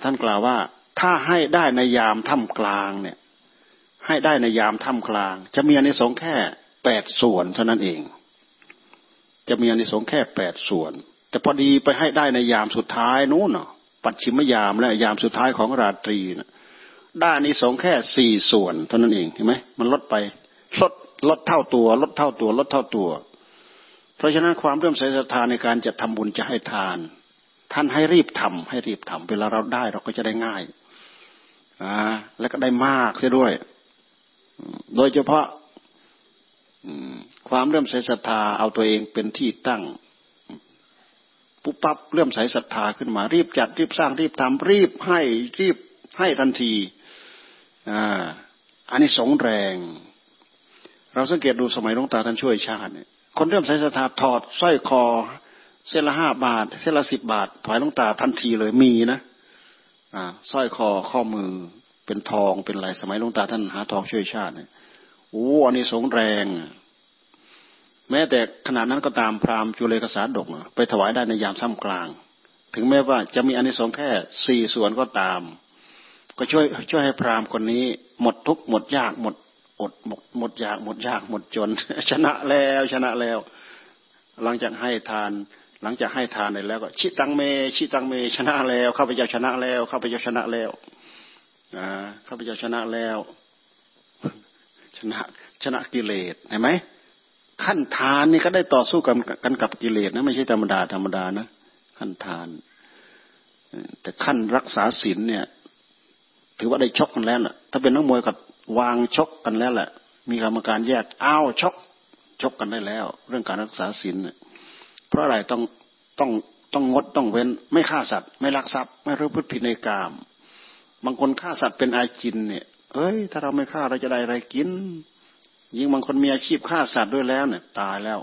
ท่านกล่าวว่า ถ้าให้ได้ในยามท่ามกลางเนี่ย ให้ได้ในยามท่ามกลาง จะมีอนิสงส์แค่แปดส่วนเท่านั้นเอง จะมีอนิสงส์แค่แปดส่วน แต่พอดีไปให้ได้ในยามสุดท้ายนู้นเนาะปัจฉิมยามและยามสุดท้ายของราตรีนะได้อนิสงส์แค่สี่ส่วนเท่านั้นเองเห็นไหมมันลดไปลดลดเท่าตัว ลดเท่าตัว ลดเท่าตัว เพราะฉะนั้นความเริ่มใส่ศรัทธาในการจะทำบุญจะให้ทาน ท่านให้รีบทำให้รีบทำเวลาเราได้เราก็จะได้ง่ายอ่าแล้วก็ได้มากเสียด้วย โดยเฉพาะความเริ่มใส่ศรัทธาเอาตัวเองเป็นที่ตั้งปุ๊บปั๊บเลื่มใส่ศรัทธาขึ้นมา รีบจัดรีบสร้างรีบทำรีบให้รีบให้ทันทีอ่าอันนี้สงแรง เราสังเกตดูสมัยหลวงตาท่านช่วยชาติเนี่ย คนเริ่มใส่ศรัทธาถอดสร้อยคอ เส้นละห้าบาท เส้นละสิบบาทถวายหลวงตาทันทีเลยมีนะอ่าสร้อยคอข้อมือเป็นทองเป็นอะไรสมัยหลวงตาท่านหาทองช่วยชาติเนี่ยโอ้อันนี้สงแรง แม้แต่ขนาดนั้นก็ตามพราหมณ์จุเลกษาดกไปถวายได้ในยามซ้ำกลาง ถึงแม้ว่าจะมีอันนี้สงแค่สี่ส่วนก็ตาม ก็ช่วยช่วยให้พราหมณ์คนนี้ หมดทุกข์หมดยากหมด อดหมดหมดยากหมดยากหมดจน ชนะแล้วชนะแล้ว หลังจากให้ทาน หลังจากให้ทานไปแล้วก็ชิตังเม ชิตังเม ชนะแล้วข้าพเจ้าชนะแล้วข้าพเจ้าชนะแล้วข้าพเจ้าชนะแล้ว ชนะชนะกิเลสเห็นไหมขั้นทานนี่ก็ได้ต่อสู้กันกันกับกิเลสนะไม่ใช่ธรรมดาธรรมดานะขั้นทาน แต่ขั้นรักษาศีลเนี่ย ถือว่าได้ชกกันแล้วแหละถ้าเป็นนักมวยกับ วางชกกันแล้วแหละมีกรรมการแยกอ้าวชกชกกันได้แล้ว เรื่องการรักษาศีลเพราะอะไรต้องต้องต้องงดต้องเว้น ไม่ฆ่าสัตว์ ไม่ลักทรัพย์ ไม่รู้พฤติผิดในกาม บางคนฆ่าสัตว์เป็นอาจินเนี่ยเอ้ย ถ้าเราไม่ฆ่าเราจะได้อะไรกิน ยิ่งบางคนมีอาชีพฆ่าสัตว์ด้วยแล้วเนี่ย ตายแล้ว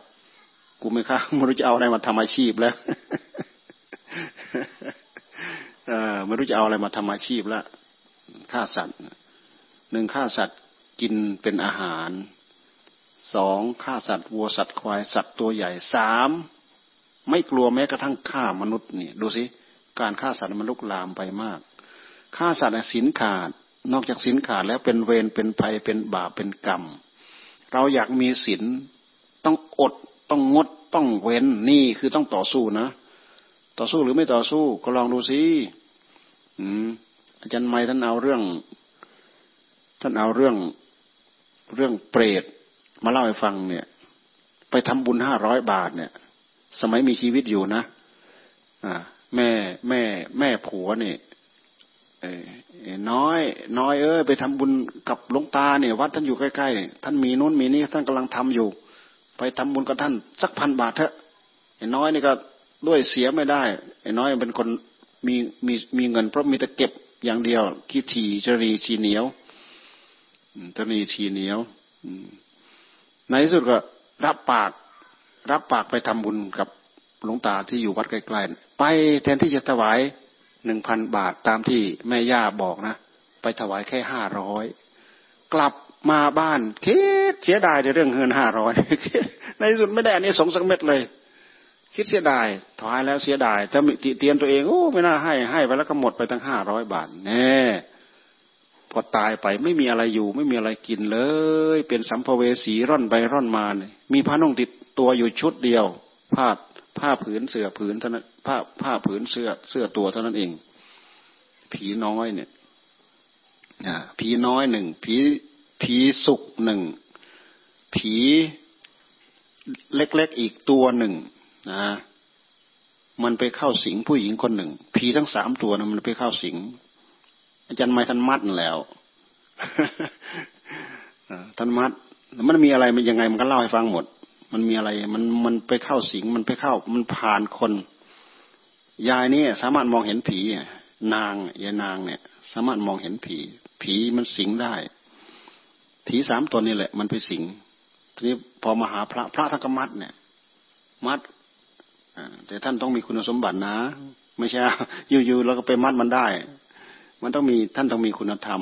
กูไม่ฆ่าไม่รู้จะเอาอะไรมาทำอาชีพแล้วเออไม่รู้จะเอาอะไรมาทำอาชีพแล้วฆ่าสัตว์ หนึ่งฆ่าสัตว์กินเป็นอาหารสองฆ่าสัตว์วัวสัตว์ควายสัตว์ตัวใหญ่สามไม่กลัวแม้กระทั่งฆ่ามนุษย์นี่ดูสิการฆ่าสัตว์มันลุกลามไปมากฆ่าสัตว์สินขาดนอกจากสินขาดแล้วเป็นเวรเป็นภัยเป็นบาปเป็นกรรม เราอยากมีศีลต้องอดต้องงดต้องเว้นนี่คือต้องต่อสู้นะ ต่อสู้หรือไม่ต่อสู้ก็ลองดูสิอาจารย์ไม่ท่านเอาเรื่อง ท่านเอาเรื่องเรื่องเปรตมาเล่าให้ฟังเนี่ย ไปทำบุญห้าร้อยบาทเนี่ย สมัยมีชีวิตอยู่นะอ่าแม่แม่แม่ผัวเนี่ยน้อย น้อยเอ้ยไปทำบุญกับหลวงตาเนี่ย วัดท่านอยู่ใกล้ๆท่านมีนู้นมีนี้ท่านกำลังทำอยู่ ไปทำบุญกับท่านสักพันบาทเถอะไอ้น้อยนี่ก็ด้วยเสียไม่ได้ไอ้น้อยเป็นคนมีมีมีเงินเพราะมีแต่เก็บอย่างเดียวคิดทีจรีชีเหนียว จรีชีเหนียวในที่สุดก็รับปาก รับปากไปทำบุญกับหลวงตาที่อยู่วัดใกล้ๆไปแทนที่จะถวายหนึ่งพันบาทตามที่แม่ย่าบอกนะ ไปถวายแค่ห้าร้อยกลับมาบ้านคิดเสียดายในเรื่องเงินห้าร้อยในสุดไม่ได้อันนี้สงสักเม็ดเลย คิดเสียดายถวายแล้วเสียดายจะมีติเตียนตัวเองโอ้ไม่น่าให้ให้ไปแล้วก็หมดไปตั้งห้าร้อยบาทแน่ พอตายไปไม่มีอะไรอยู่ ไม่มีอะไรกินเลย เป็นสัมภเวสีร่อนไปร่อนมาเนี่ยมีผ้านุ่งติดตัวอยู่ชุดเดียว ผ้าผ้าผืนเสื้อผืนเท่านั้นผ้าผ้าผืนเสื้อเสื้อตัวเท่านั้นเอง ผีน้อยเนี่ยผีน้อยหนึ่งผีผีสุกหนึ่งผีเล็กๆอีกตัวหนึ่งนะมันไปเข้าสิงผู้หญิงคนหนึ่งผีทั้งสามตัวนะมันไปเข้าสิง อาจารย์ไม่ท่านมัดแล้วท่านมัดมันมีอะไรมันยังไงมันก็เล่าให้ฟังหมด มันมีอะไรมันมันไปเข้าสิงมันไปเข้า มันผ่านคน ยายนี่สามารถมองเห็นผีนางยายนางเนี่ย สามารถมองเห็นผี ผีมันสิงได้ผีสามตัวนี่แหละ มันไปสิงทีนี้พอมาหาพระพระทักมัดเนี่ย มัดแต่ท่านต้องมีคุณสมบัตินะ ไม่ใช่อยู่ๆแล้วก็ไปมัดมันได้ มันต้องมีท่านต้องมีคุณธรรม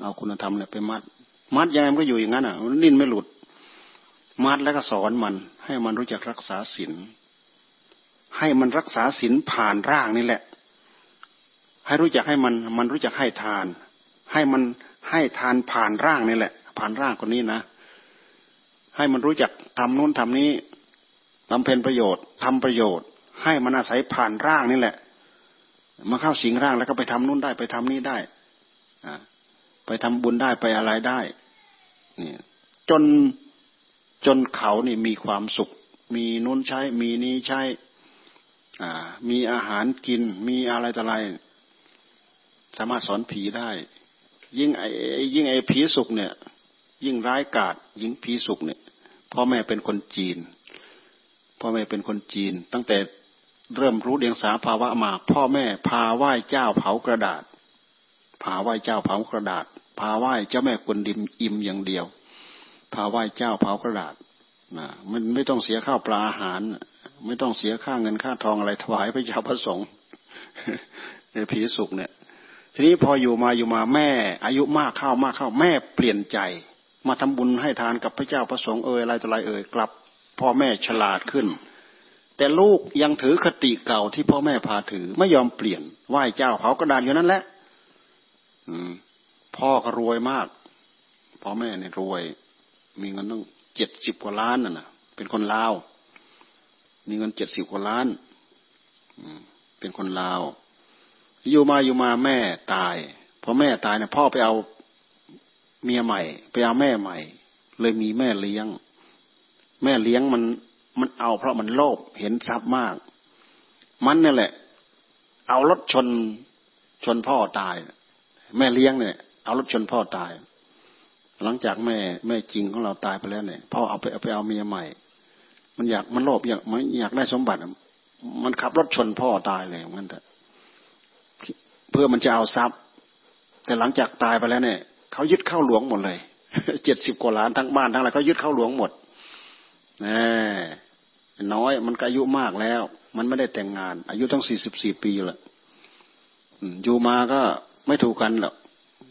เอาคุณธรรมเนี่ยไปมัด มัดยังไงมันก็อยู่อย่างนั้นอะมันนิ่นไม่หลุด มัดแล้วก็สอนมัน ให้มันรู้จักรักษาศีลให้มันรักษาศีลผ่านร่างนี่แหละ ให้รู้จักให้มันมันรู้จักให้ทาน ให้มันให้ทานผ่านร่างนี่แหละ ผ่านร่างคนนี้นะ ให้มันรู้จักทำนู้นทำนี้บำเพ็ญประโยชน์ทำประโยชน์ ให้มันอาศัยผ่านร่างนี่แหละ มาเข้าสิงร่างแล้วก็ไปทำนู้นได้ไปทำนี้ได้ไปทำบุญได้ไปอะไรได้นี่จนจนเขานี่มีความสุข มีนู้นใช้ มีนี้ใช้อ่ามีอาหารกิน มีอะไรต่ออะไร สามารถสอนผีได้ ยิ่งไอ้ยิ่งไอ้ผีสุขเนี่ย ยิ่งร้ายกาจยิ่งผีสุขเนี่ยพ่อแม่เป็นคนจีนพ่อแม่เป็นคนจีน ตั้งแต่ เริ่มรู้เดียงสาภาวะมา พ่อแม่พาไหว้เจ้าเผากระดาษ พาไหว้เจ้าเผากระดาษ พาไหว้เจ้าแม่กวนดิมอิ่มอย่างเดียว พาไหว้เจ้าเผากระดาษนะมันไม่ต้องเสียข้าวปลาอาหาร ไม่ต้องเสียค่าเงินค่าทองอะไรถวายพระเจ้าพระสงฆ์ผีสุกเนี่ย ทีนี้พออยู่มาอยู่มาแม่ อายุมากเข้ามากเข้าแม่เปลี่ยนใจ มาทำบุญให้ทานกับพระเจ้าพระสงฆ์เอ่ยอะไรต่ออะไรเอ่ยกลับพ่อแม่ฉลาดขึ้น แต่ลูกยังถือคติเก่าที่พ่อแม่พาถือไม่ยอมเปลี่ยนไหว้เจ้าเผากระดานอยู่นั่นแหละพ่อก็รวยมาก พ่อแม่เนี่ยรวย มีเงินตั้งเจ็ดสิบกว่าล้านน่ะเป็นคนลาว มีเงินเจ็ดสิบกว่าล้านเป็นคนลาว อยู่มาอยู่มาแม่ตายพอแม่ตายเนี่ยพ่อไปเอาเมียใหม่ ไปเอาแม่ใหม่ เลยมีแม่เลี้ยง แม่เลี้ยงมัน มันเอาเพราะมันโลภเห็นทรัพย์มาก มันนี่แหละ เอารถชนชนพ่อตาย แม่เลี้ยงเนี่ย เอารถชนพ่อตาย หลังจากแม่แม่จริงของเราตายไปแล้วเนี่ยพ่อเอาไปเอาไปเอาเมียใหม่ มันอยากมันโลภอยากมันอยากได้สมบัติ มันขับรถชนพ่อตายเลยงั้นแต่เพื่อมันจะเอาทรัพย์ แต่หลังจากตายไปแล้วเนี่ยเขายึดเข้าหลวงหมดเลยเจ็ดสิบกว่าล้านทั้งบ้านทั้งอะไรเขายึดเข้าหลวงหมด น่น้อยมันก็อายุมากแล้ว มันไม่ได้แต่งงาน อายุตั้งสี่สิบสี่ปีแล้วอยู่มาก็ไม่ถูกกันหรอก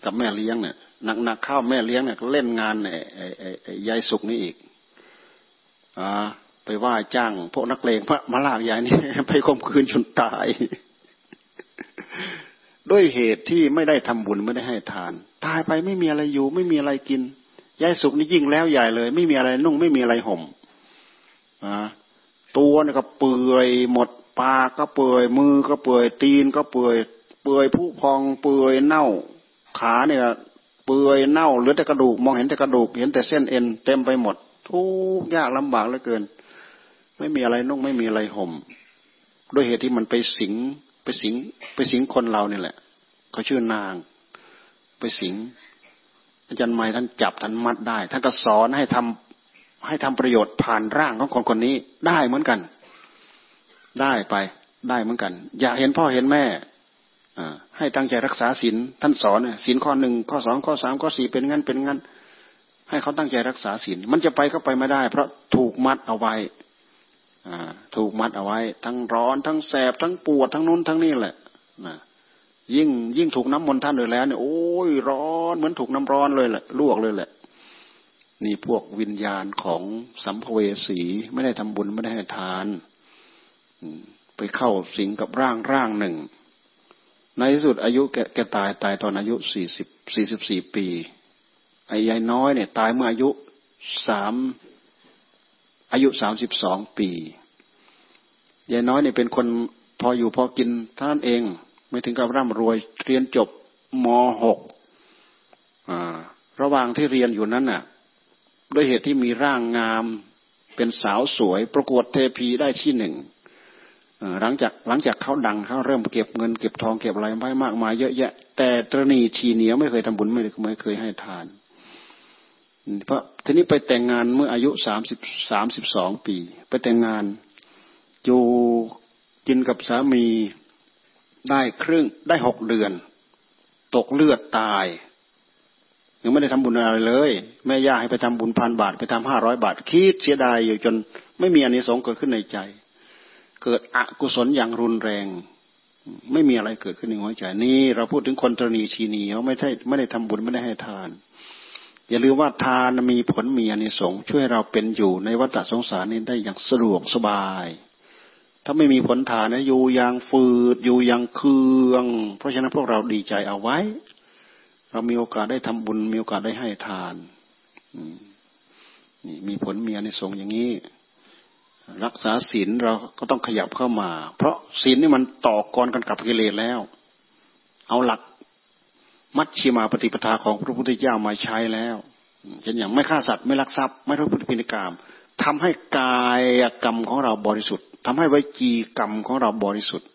กับแม่เลี้ยงเนี่ยหนักๆเข้าแม่เลี้ยงเนี่ยเล่นงานไอ้ไอ้ไอ้ยายสุกนี่อีกอ่าไปว่าจ้างพวกนักเลงพระมาลากยายนี่ไปข่มคืนจนตาย ด้วยเหตุที่ไม่ได้ทำบุญไม่ได้ให้ทาน ตายไปไม่มีอะไรอยู่ ไม่มีอะไรกินยายสุกนี่ยิ่งแล้วใหญ่เลย ไม่มีอะไรนุ่งไม่มีอะไรห่ม อ่าตัวนี่ก็เปื่อยหมดปากก็เปื่อยมือก็เปื่อยตีนก็เปื่อยเปื่อยผุพองเปื่อยเน่า ขาเนี่ยเปื่อยเน่าเหลือแต่กระดูกมองเห็นแต่กระดูกเห็นแต่เส้นเอ็นเต็มไปหมด ทุกยากลำบากเหลือเกิน ไม่มีอะไรนุ่งไม่มีอะไรห่มด้วยเหตุที่มันไปสิงไปสิงไปสิงคนเราเนี่ยแหละเขาชื่อนาง ไปสิงอาจารย์ไม้ท่านจับท่านมัดได้ท่านก็สอนให้ทำ ให้ทำประโยชน์ผ่านร่างของคนคนนี้ได้เหมือนกัน ได้ไปได้เหมือนกัน อยากเห็นพ่อเห็นแม่อให้ตั้งใจรักษาศีลท่านสอนศีลข้อหนึ่งข้อสองข้อสามข้อสี่เป็นงั้นเป็นงั้น ให้เขาตั้งใจรักษาศีลมันจะไปก็ไปไม่ได้ เพราะถูกมัดเอาไว้ถูกมัดเอาไว้ ทั้งร้อนทั้งแสบทั้งปวดทั้งนู้นทั้งนี่แหละนะยิ่งยิ่งถูกน้ำมนต์ท่านเลยแล้วเนี่ยโอ้ยร้อนเหมือนถูกน้ำร้อนเลยแหละลวกเลยแหละ นี่พวกวิญญาณของสัมภเวสีไม่ได้ทำบุญไม่ได้ให้ทาน ไปเข้าสิงกับร่างร่างหนึ่ง ในที่สุดอายุแกแกตายตายตอนอายุสี่สิบสี่สิบสี่ปี ไอ้ยายน้อยเนี่ยตายเมื่ออายุสามอายุสามสิบสองปียายน้อยเนี่ยเป็นคนพออยู่พอกินท่านเอง ไม่ถึงกับร่ำรวยเรียนจบมหกระหว่างที่เรียนอยู่นั้นน่ะ ด้วยเหตุที่มีร่างงามเป็นสาวสวย ประกวดเทพีได้ที่หนึ่งหลังจากหลังจากเขาดังเขาเริ่มเก็บเงินเก็บทองเก็บอะไรไว้มากมายเยอะแยะ แต่ตรณีชีเหนียวไม่เคยทำบุญไม่ไม่เคยให้ทานเพราะทีนี้ไปแต่งงานเมื่ออายุสามสิบสามสิบสองปี ไปแต่งงานอยู่กินกับสามีได้ครึ่งได้หกเดือน ตกเลือดตาย ยังไม่ได้ทำบุญอะไรเลย แม่ย่าให้ไปทำบุญพันบาท ไปทำห้าร้อยบาท คิดเสียดายอยู่จนไม่มีอันนี้สงเกิดขึ้นในใจ เกิดอกุศลอย่างรุนแรง ไม่มีอะไรเกิดขึ้นในหัวใจ นี่เราพูดถึงคนตรณีชีนีเขาไม่ใช่ไม่ได้ทำบุญไม่ได้ให้ทาน อย่าลืมว่าทานมีผลมีอานิสงส์ช่วยเราเป็นอยู่ในวัฏสงสารนี้ได้อย่างสะดวกสบาย ถ้าไม่มีผลทานนะอยู่อย่างฝืดอยู่อย่างเคือง เพราะฉะนั้นพวกเราดีใจเอาไว้ เรามีโอกาสได้ทำบุญ มีโอกาสได้ให้ทานนี่มีผลมีอนิสงส์อย่างนี้ รักษาศีลเราก็ต้องขยับเข้ามา เพราะศีลนี่มันต่อกรกันกับกิเลสแล้ว เอาหลักมัชชิมาปฏิปทาของพระพุทธเจ้ามาใช้แล้วเช่นอย่างไม่ฆ่าสัตว์ไม่ลักทรัพย์ ไม่ทุพพินิกรรมทำให้กายกรรมของเราบริสุทธิ์ทำให้วิจีกรรมของเราบริสุทธิ์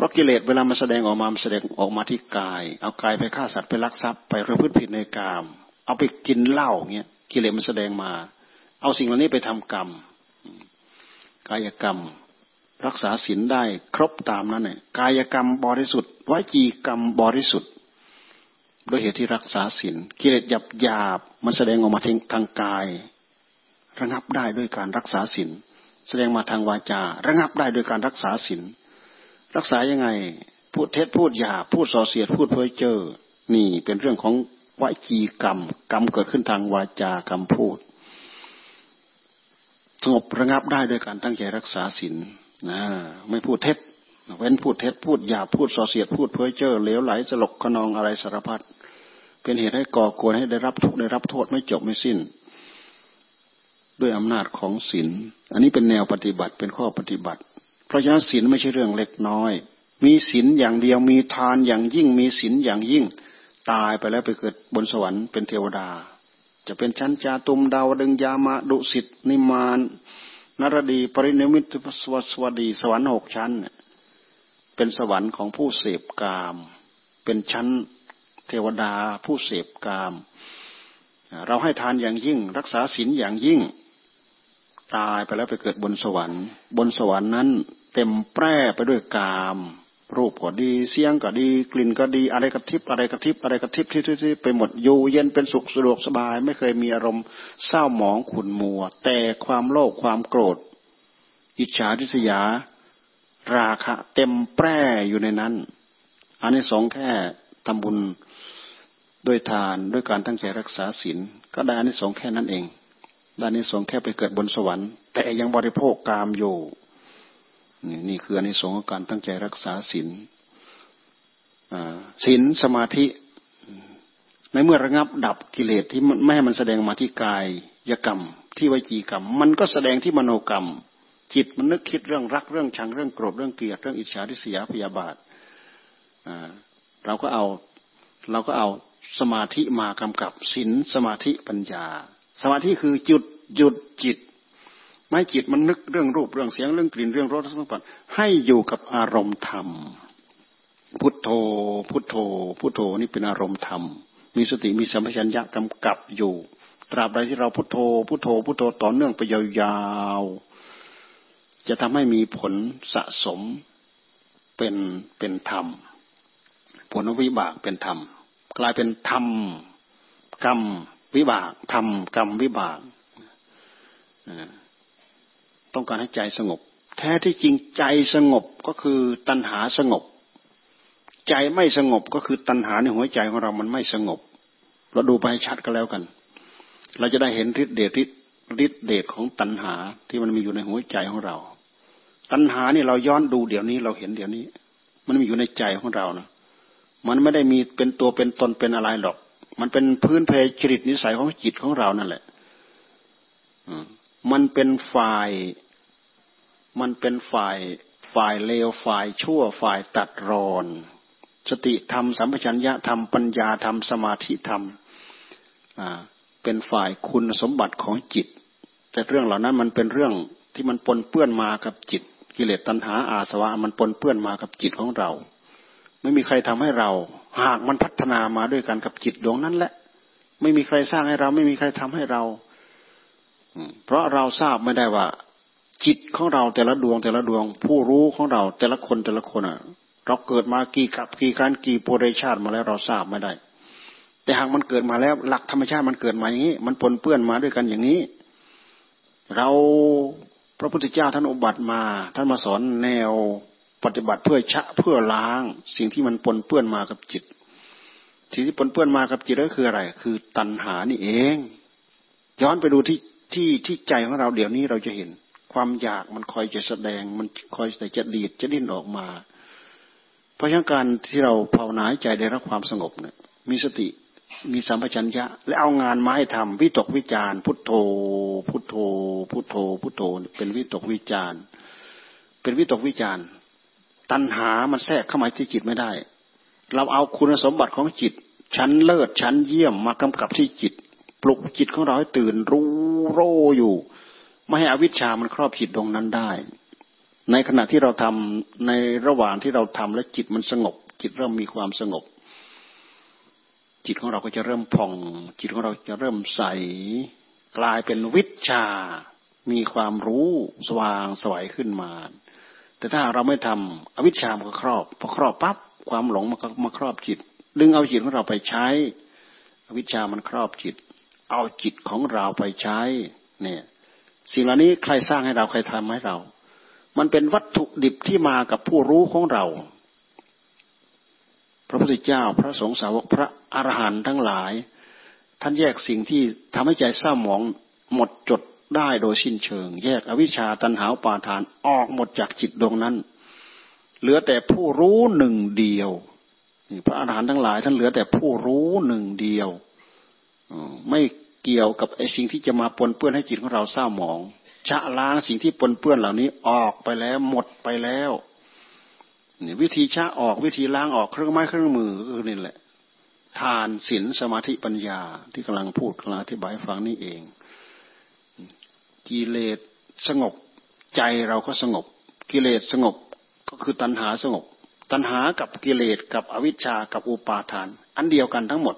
ราะกิเลสเวลามันแสดงออกมามันแสดงออกมาที่กาย เอากายไปฆ่าสัตว์ไปลักทรัพย์ไปประพฤติผิดในกรรมเอาไปกินเหล้าเงี้ยกิเลสมันแสดงมา เอาสิ่งเหล่านี้ไปทำกรรมกายกรรม รักษาศีลได้ครบตามนั้นเนี่ยกายกรรมบริสุทธิ์วจีกรรมบริสุทธิ์ด้วยเหตุที่รักษาศีลกิเลสหยาบหยาบมันแสดงออกมาทางทางกาย ระงับได้ด้วยการรักษาศีลแสดงมาทางวาจา ระงับได้ด้วยการรักษาศีล รักษายังไง พูดเท็จพูดหยาพูดส่อเสียดพูดเพ้อเจ้อนี่เป็นเรื่องของวจีกรรม กรรมเกิดขึ้นทางวาจากรรมพูดสงบระงับได้ด้วยการตั้งใจรักษาศีลนะไม่พูดเท็จเว้นพูดเท็จพูดหยาพูดส่อเสียดพูดเพ้อเจ้อเลวไหลสลกขนองอะไรสารพัดเป็นเหตุให้ก่อกวนให้ได้รับทุกข์ได้รับโทษไม่จบไม่สิ้น ด้วยอำนาจของศีลอันนี้เป็นแนวปฏิบัติเป็นข้อปฏิบัติ เพราะฉะนั้นศีลไม่ใช่เรื่องเล็กน้อย มีศีลอย่างเดียวมีทานอย่างยิ่งมีศีลอย่างยิ่ง ตายไปแล้วไปเกิดบนสวรรค์เป็นเทวดา จะเป็นชั้นจาตุมดาวดึงยามาดุสิตนิมานนรดี ปรินิมิตสวสวดี สวรรค์หกชั้น เป็นสวรรค์ของผู้เสพกาม เป็นชั้นเทวดาผู้เสพกาม เราให้ทานอย่างยิ่ง รักษาศีลอย่างยิ่ง ตายไปแล้วไปเกิดบนสวรรค์ บนสวรรค์นั้น เต็มแปร่ไปด้วยกาม รูปก็ดีเสียงก็ดี กลิ่นก็ดีอะไรกระทิบอะไรกระทิบอะไรกระทิบที่ที่ไปหมดอยู่เย็นเป็นสุขสะดวกสบาย ไม่เคยมีอารมณ์เศร้าหมองขุ่นมัว แต่ความโลภความโกรธ อิจฉาทิษยา ราคะเต็มแปร่อยู่ในนั้น อันนี้สองแค่ทำบุญด้วยทานด้วยการตั้งใจรักษาศีลก็ได้อานิสงส์แค่นั้นเองได้อานิสงส์แค่ไปเกิดบนสวรรค์ แต่ยังบริโภคกามอยู่ นี่นี่คืออนิสงส์ของการตั้งใจรักษาศีลศีลสมาธิในเมื่อระงับดับกิเลสที่ไม่ให้มันแสดงมาที่กายยกรรม ที่วิจีกรรม มันก็แสดงที่มโนกรรม จิตมันนึกคิดเรื่องรักเรื่องชังเรื่องโกรธเรื่องเกลียดเรื่องอิจฉาริษยาพยาบาทเราก็เอาเราก็เอาสมาธิมากำกับศีลสมาธิปัญญา สมาธิคือจุดหยุดจิต ไม่จิตมันนึกเรื่องรูปเรื่องเสียงเรื่องกลิ่นเรื่องรสทั้งหมดให้อยู่กับอารมณ์ธรรม พุทโธ พุทโธ พุทโธนี่เป็นอารมณ์ธรรม มีสติมีสัมปชัญญะกำกับอยู่ ตราบใดที่เราพุทโธ พุทโธ พุทโธต่อเนื่องไปยาวๆจะทำให้มีผลสะสมเป็นเป็นธรรม ผลวิบากเป็นธรรม กลายเป็นธรรมกรรมวิบากธรรมกรรมวิบาก ต้องการให้ใจสงบ แท้ที่จริงใจสงบก็คือตัณหาสงบ ใจไม่สงบก็คือตัณหาในหัวใจของเรามันไม่สงบ เราดูไปชัดก็แล้วกัน เราจะได้เห็นฤทธิเดชฤทธิเดชของตัณหาที่มันมีอยู่ในหัวใจของเรา ตัณหานี่เราย้อนดูเดี๋ยวนี้เราเห็นเดี๋ยวนี้ มันมีอยู่ในใจของเรานะมันไม่ได้มีเป็นตัวเป็นตนเป็นอะไรหรอก มันเป็นพื้นเพจริตนิสัยของจิตของเรานั่นแหละมั มันเป็นฝ่าย มันเป็นฝ่าย ฝ่ายเลวฝ่ายชั่วฝ่ายตัดรอน สติธรรมสัมปชัญญะธรรมปัญญาธรรมสมาธิธรรมเป็นฝ่ายคุณสมบัติของจิต แต่เรื่องเหล่านั้นมันเป็นเรื่องที่มันปนเปื้อนมากับจิต กิเลสตัณหาอาสวะมันปนเปื้อนมากับจิตของเรา ไม่มีใครทำให้เรา หากมันพัฒนามาด้วยกันกับจิตดวงนั้นแหละ ไม่มีใครสร้างให้เรา ไม่มีใครทำให้เรา เพราะเราทราบไม่ได้ว่า จิตของเราแต่ละดวงแต่ละดวง ผู้รู้ของเราแต่ละคนแต่ละคนอะ เราเกิดมากี่กับกี่การกี่ปุเรชาติมาแล้วเราทราบไม่ได้ แต่หากมันเกิดมาแล้ว หลักธรรมชาติมันเกิดมาอย่างนี้ มันปนเปื้อนมาด้วยกันอย่างนี้ เราพระพุทธเจ้าท่านอุบัติมา ท่านมาสอนแนวปฏิบัติเพื่อชะเพื่อล้าง สิ่งที่มันปนเปื้อนมากับจิต สิ่งที่ปนเปื้อนมากับจิตก็คืออะไร คือตัณหานี่เอง ย้อนไปดูที่ ที่ที่ใจของเราเดี๋ยวนี้เราจะเห็น ความอยากมันคอยจะแสดง มันคอยแต่จะดีดจะดิ้นออกมา เพราะฉะนั้นการที่เราภาวนาใจได้รับความสงบเนี่ยมีสติมีสัมปชัญญะ และเอางานมาให้ทำวิตกวิจารพุทโธ พุทโธ พุทโธ พุทโธ เป็นวิตกวิจารเป็นวิตกวิจารตัณหามันแทรกเข้ามาที่จิตไม่ได้ เราเอาคุณสมบัติของจิตชั้นเลิศชั้นเยี่ยมมากำกับที่จิต ปลุกจิตของเราให้ตื่นรู้โรอยู่ ไม่ให้อวิชชามันครอบจิตตรงนั้นได้ ในขณะที่เราทำในระหว่างที่เราทำและจิตมันสงบ จิตเริ่มมีความสงบ จิตของเราก็จะเริ่มผ่อง จิตของเราจะเริ่มใส กลายเป็นวิชา มีความรู้สว่างสวัยขึ้นมา แต่ถ้าเราไม่ทำอวิชชามันก็ครอบพอครอบปั๊บความหลงมันก็มาครอบจิต ดึงเอาจิตของเราไปใช้อวิชามันครอบจิต เอาจิตของเราไปใช้ เนี่ย สิ่งเหล่านี้ใครสร้างให้เราใครทำให้เรา มันเป็นวัตถุดิบที่มากับผู้รู้ของเรา พระพุทธเจ้าพระสงฆ์สาวกพระอรหันต์ทั้งหลาย ท่านแยกสิ่งที่ทำให้ใจเศร้าหมองหมดจดได้โดยสิ้นเชิง แยกอวิชชาตันหาปาทานออกหมดจากจิตดวงนั้น เหลือแต่ผู้รู้หนึ่งเดียวพระอรหันต์ทั้งหลายท่านเหลือแต่ผู้รู้หนึ่งเดียว ไม่เกี่ยวกับไอ้สิ่งที่จะมาปนเปื้อนให้จิตของเราเศร้าหมอง ชะล้างสิ่งที่ปนเปื้อนเหล่านี้ออกไปแล้วหมดไปแล้วนี่วิธีชะออกวิธีล้างออกเครื่องไม้เครื่องมือก็คือนี่แหละ ทานศีลสมาธิปัญญาที่กำลังพูดกำลังอธิบายฟังนี่เอง กิเลสสงบใจเราก็สงบ กิเลสสงบก็คือตัณหาสงบ ตัณหากับกิเลสกับอวิชชากับอุปาทาน อันเดียวกันทั้งหมด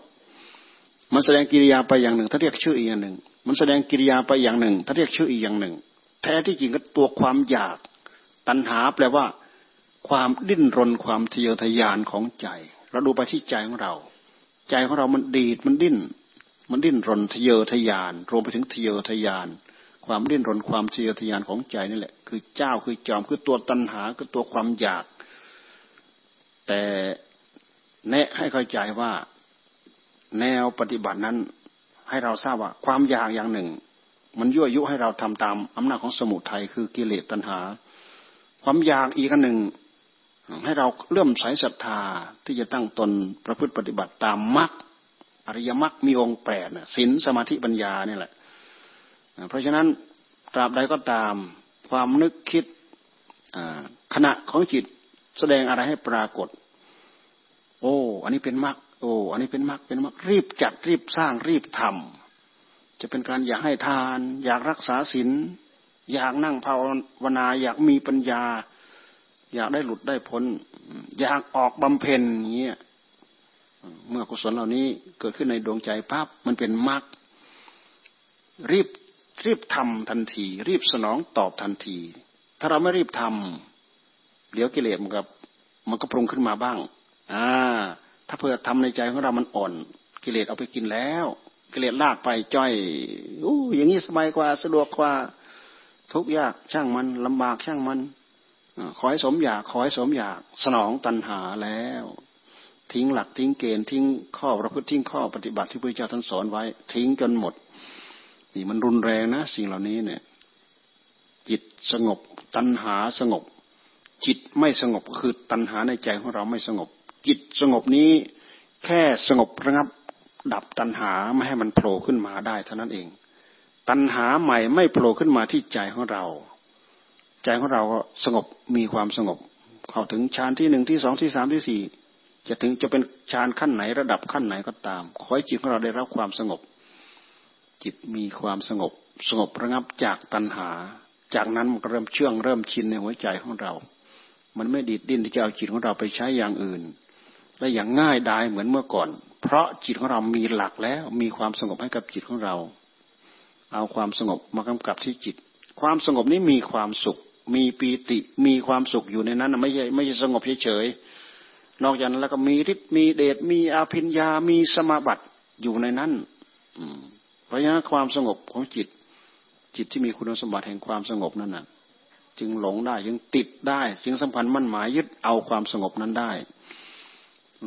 มันแสดงกิริยาไปอย่างหนึ่งถ้าเรียกชื่ออีกอย่างหนึ่ง มันแสดงกิริยาไปอย่างหนึ่งถ้าเรียกชื่ออีกอย่างหนึ่ง แท้ที่จริงก็ตัวความอยาก ตัณหาแปลว่า ความดิ้นรนความทะเยอทะยานของใจ เราดูไปที่ใจของเรา ใจของเรามันดีดมันดิ้น มันดิ้นรนทะเยอทะยาน รวมไปถึงทะเยอทะยาน ความดิ้นรนความเสียทะยานของใจนี่แหละ คือเจ้าคือจอมคือตัวตัณหาคือตัวความอยาก แต่แนะให้เข้าใจว่า แนวปฏิบัตินั้นให้เราทราบว่าความอยากอย่างหนึ่ง มันยั่วยุให้เราทำตามอำนาจของสมุทัยคือกิเลสตัณหา ความอยากอีกอันหนึ่ง ให้เราเลื่อมใสศรัทธาที่จะตั้งตนประพฤติปฏิบัติตามมรรคอริยมรรคมีองค์แปดศีลสมาธิปัญญานี่แหละ เพราะฉะนั้นตราบใดก็ตามความนึกคิดขณะของจิตแสดงอะไรให้ปรากฏ โอ้ อันนี้เป็นมรรค โอ้อันนี้เป็นมรรคเป็นมรรครีบจัดรีบสร้างรีบทำจะเป็นการอยากให้ทาน อยากรักษาศีลอยากนั่งภาวนา อยากมีปัญญา อยากได้หลุดได้พ้น อยากออกบำเพ็ญอย่างเงี้ยเมื่อกุศลเหล่านี้เกิดขึ้นในดวงใจปั๊บมันเป็นมรรครีบรีบทำทันที รีบสนองตอบทันที ถ้าเราไม่รีบทำเดี๋ยวกิเลสมันก็มันก็ปรุงขึ้นมาบ้าง อ่า ถ้าเพื่อทำในใจของเรามันอ่อน กิเลสเอาไปกินแล้ว กิเลสลากไปจ้อยอู้อย่างนี้สบายกว่าสะดวกกว่า ทุกยากช่างมันลำบากช่างมันขอให้สมอยากขอให้สมอยากสนองตัณหาแล้ว ทิ้งหลักทิ้งเกณฑ์ทิ้งข้อประพฤติทิ้งข้อปฏิบัติที่พระเจ้าท่านสอนไว้ ทิ้งจนหมด นี่มันรุนแรงนะ สิ่งเหล่านี้เนี่ย จิตสงบ ตัณหาสงบ จิตไม่สงบก็คือตัณหาในใจของเราไม่สงบ จิตสงบนี้แค่สงบระงับดับตัณหาไม่ให้มันโผล่ขึ้นมาได้เท่านั้นเอง ตัณหาใหม่ไม่โผล่ขึ้นมาที่ใจของเรา ใจของเราก็สงบมีความสงบ เข้าถึงฌานที่หนึ่งที่สองที่สามที่สี่จะถึงจะเป็นฌานขั้นไหนระดับขั้นไหนก็ตาม ขอให้จิตของเราได้รับความสงบ จิตมีความสงบ สงบระงับจากตัณหา จากนั้นมันก็เริ่มเชื่องเริ่มชินในหัวใจของเรา มันไม่ดิดดิ้นที่จะเอาจิตของเราไปใช้อย่างอื่น และอย่างง่ายดายเหมือนเมื่อก่อน เพราะจิตของเรามีหลักแล้ว มีความสงบให้กับจิตของเรา เอาความสงบมากำกับที่จิต ความสงบนี้มีความสุข มีปีติ มีความสุขอยู่ในนั้นไม่ใช่ไม่ใช่สงบเฉยๆนอกจากนั้นแล้วก็มีฤทธิ์มีเดชมีอาภิญญามีสมาบัติอยู่ในนั้นอืมราะฉะนั้นความสงบของจิต จิตที่มีคุณสมบัติแห่งความสงบนั่นน่ะ จึงหลงได้จึงติดได้ จึงสัมพันธ์มั่นหมายยึดเอาความสงบนั้นได้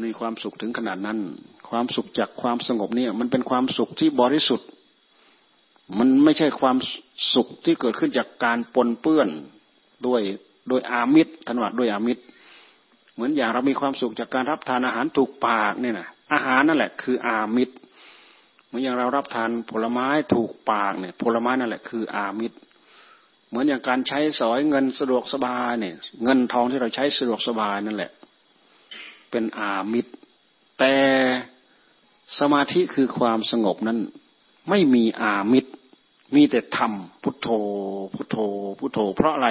มีความสุขถึงขนาดนั้น ความสุขจากความสงบเนี่ย มันเป็นความสุขที่บริสุทธิ์ มันไม่ใช่ความสุขที่เกิดขึ้นจากการปนเปื้อนด้วยโดยอามิตรธนวัดด้วยอามิตร เหมือนอย่างเรามีความสุขจากการรับทานอาหารถูกปากเนี่ยนะอาหารนั่นแหละ คืออามิตรมือนอย่างเรารับทานผลไม้ถูกปากเนี่ย ผลไม้นั่นแหละคืออามิตร เหมือนอย่างการใช้สอยเงินสะดวกสบายเนี่ย เงินทองที่เราใช้สะดวกสบายนั่นแหละ เป็นอามิตร แต่สมาธิคือความสงบนั้น ไม่มีอามิตร มีแต่ธรรมพุทโธ พุทโธ พุทโธ เพราะอะไร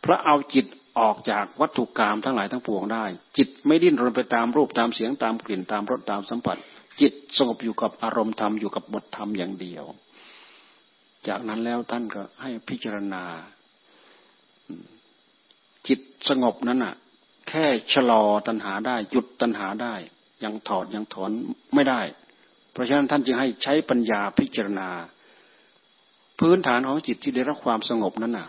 เพราะเอาจิตออกจากวัตถุกรรมทั้งหลายทั้งปวงได้ จิตไม่ดิ้นรนไปตามรูปตามเสียงตามกลิ่นตามรสตามสัมผัส จิตสงบอยู่กับอารมณ์ธรรมอยู่กับบทธรรมอย่างเดียว จากนั้นแล้วท่านก็ให้พิจารณา จิตสงบนั้นอะ แค่ชะลอตัณหาได้ หยุดตัณหาได้ ยังถอดยังถอนไม่ได้ เพราะฉะนั้นท่านจึงให้ใช้ปัญญาพิจารณา พื้นฐานของจิตที่ได้รับความสงบนั้นน่ะ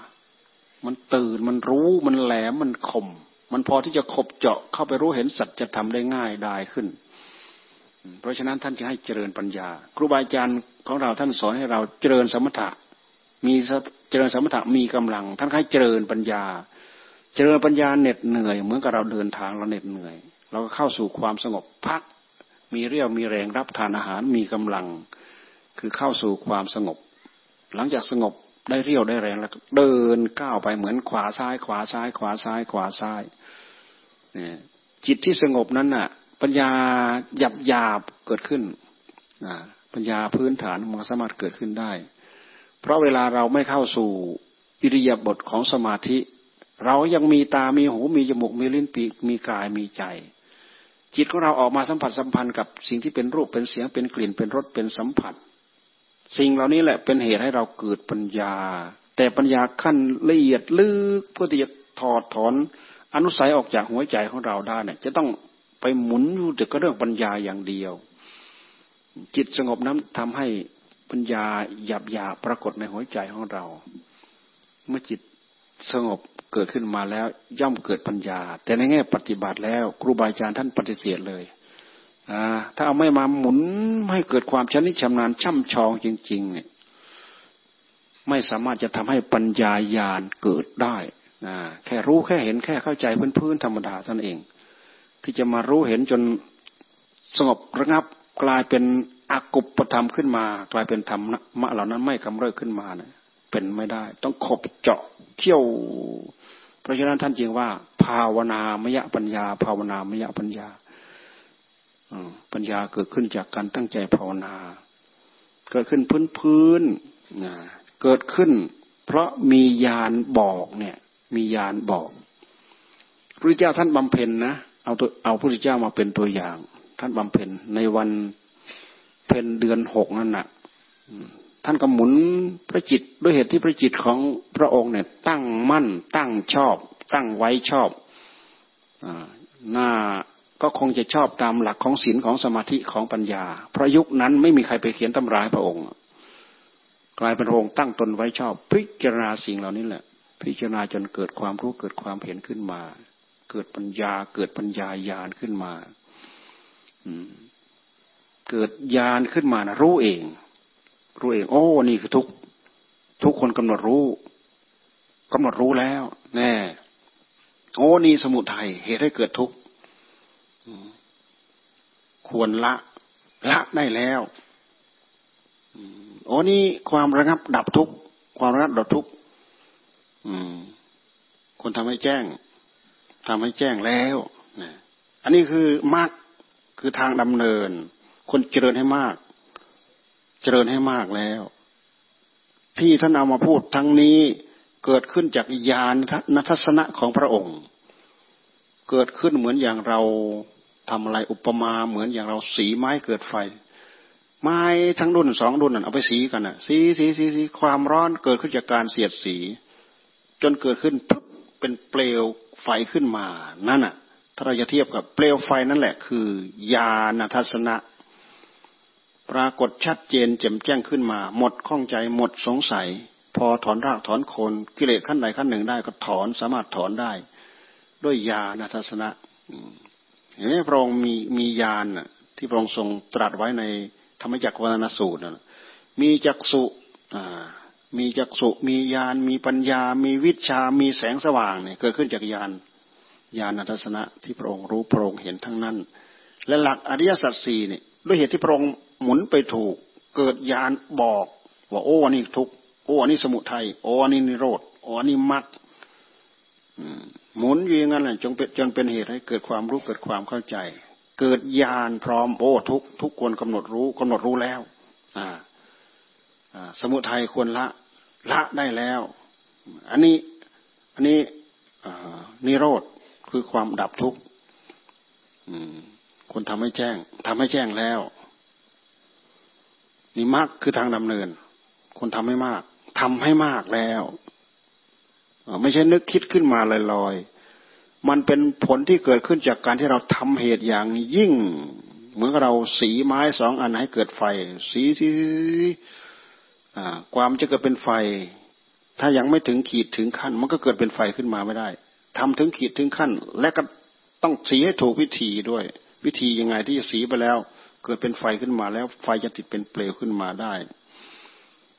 มันตื่นมันรู้มันแหลมมันคม มันพอที่จะขบเจาะเข้าไปรู้เห็นสัจธรรมได้ง่ายได้ขึ้น เพราะฉะนั้นท่านจึงให้เจริญปัญญา ครูบาอาจารย์ของเราท่านสอนให้เราเจริญสมถะมีเจริญสมถะมีกำลัง ท่านให้เจริญปัญญา เจริญปัญญาเหน็ดเหนื่อย เหมือนกับเราเดินทางเราเหน็ดเหนื่อย เราก็เข้าสู่ความสงบพัก มีเรี่ยวมีแรงรับทานอาหารมีกำลัง คือเข้าสู่ความสงบ หลังจากสงบได้เรี่ยวได้แรงแล้วเดินก้าวไปเหมือนขวาซ้าย ขวาซ้าย ขวาซ้าย ขวาซ้ายจิตที่สงบนั้นน่ะ ปัญญาหยับหยาบเกิดขึ้นปัญญาพื้นฐานมันสามารถเกิดขึ้นได้ เพราะเวลาเราไม่เข้าสู่อิริยาบถของสมาธิ เรายังมีตา มีหู มีจมูก มีลิ้นปีก มีกาย มีใจ จิตของเราออกมาสัมผัสสัมพันธ์กับสิ่งที่เป็นรูป เป็นเสียง เป็นกลิ่น เป็นรส เป็นสัมผัส สิ่งเหล่านี้แหละเป็นเหตุให้เราเกิดปัญญา แต่ปัญญาขั้นละเอียดลึกเพื่อที่จะถอดถอนอนุสัยออกจากหัวใจของเราได้เนี่ยจะต้องไปหมุนอยู่แต่ก็เรื่องปัญญาอย่างเดียว จิตสงบนั้นทำให้ปัญญาหยาบหยาปรากฏในหัวใจของเรา เมื่อจิต สงบเกิดขึ้นมาแล้วย่อมเกิดปัญญา แต่ในแง่ปฏิบัติแล้ว ครูบาอาจารย์ท่านปฏิเสธเลยถ้าเอาไม่มาหมุนให้เกิดความชนิดชำนาญช่ำชองจริงๆเนี่ยไม่สามารถจะทำให้ปัญญาญาณเกิดได้แค่รู้แค่เห็นแค่เข้าใจพื้นๆธรรมดาท่านเอง ที่จะมารู้เห็นจนสงบระงับกลายเป็นอากุปธรรมขึ้นมา กลายเป็นธรรมะเหล่านั้นไม่กำเริบขึ้นมาเนี่ย เป็นไม่ได้ ต้องขบเจาะเขี่ยว เพราะฉะนั้นท่านจึงว่า ภาวนามยปัญญา ภาวนามยปัญญาปัญญาเกิดขึ้นจากการตั้งใจภาวนา เกิดขึ้นพื้นพื้นเกิดขึ้น เพราะมียานบอกเนี่ย มียานบอกพระเจ้าท่านบำเพ็ญนะเอาตัวเอาพระพุทธเจ้ามาเป็นตัวอย่าง ท่านบำเพ็ญในวันเพนเดือนหกนั่นน่ะ ท่านก็หมุนพระจิตด้วยเหตุที่พระจิตของพระองค์เนี่ยตั้งมั่น ตั้งชอบ ตั้งไว้ชอบอหน้าก็คงจะชอบตามหลักของศีลของสมาธิของปัญญา เพราะยุคนั้นไม่มีใครไปเขียนตำราพระองค์ กลายเป็นพระองค์ตั้งตนไว้ชอบ พิจารณาสิ่งเหล่านี้แหละ พิจารณาจนเกิดความรู้เกิดความเห็นขึ้นมา เกิดปัญญาเกิดปัญญาญาณขึ้นมาอืมเกิดญาณขึ้นมานะรู้เอง รู้เอง โอ้ นี่คือทุกทุกคนกำหนดรู้กำหนดรู้แล้ว แน่โอ้นี่สมุทัยเหตุให้เกิดทุกข์ควรละ ละได้แล้วโอ้นี่ความระงับดับทุกข์ความระงับดับทุกข์คนทำให้แจ้งทำให้แจ้งแล้วนะอันนี้คือมรรคคือทางดำเนิน คนเจริญให้มาก จริญให้มากแล้ว ที่ท่านเอามาพูดทั้งนี้เกิดขึ้นจากญาณนัทสนะของพระองค์ เกิดขึ้นเหมือนอย่างเราทำอะไรอุปมาเหมือนอย่างเราสีไม้เกิดไฟ ไม้ทั้งรุ่นสองรุ่นนั่นเอาไปสีกันอะ สีสีสีสีความร้อนเกิดขึ้นจากการเสียดสี จนเกิดขึ้นปุ๊บเป็นเปลวไฟขึ้นมานั่นอะถ้าเราจะเทียบกับเปลวไฟนั่นแหละ คือญาณทัศนะ ปรากฏชัดเจนแจ่มแจ้งขึ้นมา หมดข้องใจหมดสงสัย พอถอนรากถอนโคนกิเลสขั้นใดขั้นหนึ่งได้ก็ถอนสามารถถอนได้ ด้วยญาณทัศนะเห็นไหมพระองค์มีมีญาณที่พระองค์ทรงตรัสไว้ในธรรมจักรวัฒนสูตรมีจักสุมีจักสุมีญาณมีปัญญา มีวิชามีแสงสว่างเนี่ยเกิดขึ้นจากญาณญาณทัศนะที่พระองค์รู้พระองค์เห็นทั้งนั้น และหลักอริยสัจสี่เนี่ยด้วยเหตุที่พระองค์ หมุนไปถูก เกิดญาณบอก ว่าโอ้อันนี้ทุกโอ้อันนี้สมุทัยโอ้อันนี้นิโรธโอ้อันนี้มรรคหมุนอยู่อย่างนั้นแหละจงเป็นจนเป็นเหตุให้เกิดความรู้เกิดความเข้าใจ เกิดญาณพร้อมโอ้ทุกทุกคนกำหนดรู้กำหนดรู้แล้วอ่าสมุทัยควรละละได้แล้ว อันนี้อันนี้นิโรธคือความดับทุกข์คนทำให้แจ้งทำให้แจ้งแล้ว นี่มากคือทางดำเนิน คนทำให้มากทำให้มากแล้วไม่ใช่นึกคิดขึ้นมาลอยๆ มันเป็นผลที่เกิดขึ้นจากการที่เราทำเหตุอย่างยิ่ง เหมือนเราสีไม้สองอันให้เกิดไฟ สีสีความจะเกิดเป็นไฟ ถ้ายังไม่ถึงขีดถึงขั้น มันก็เกิดเป็นไฟขึ้นมาไม่ได้ทำถึงขีดถึงขั้น และก็ต้องสีให้ถูกวิธีด้วย วิธียังไงที่จะสีไปแล้ว เกิดเป็นไฟขึ้นมาแล้ว ไฟจะติดเป็นเปลวขึ้นมาได้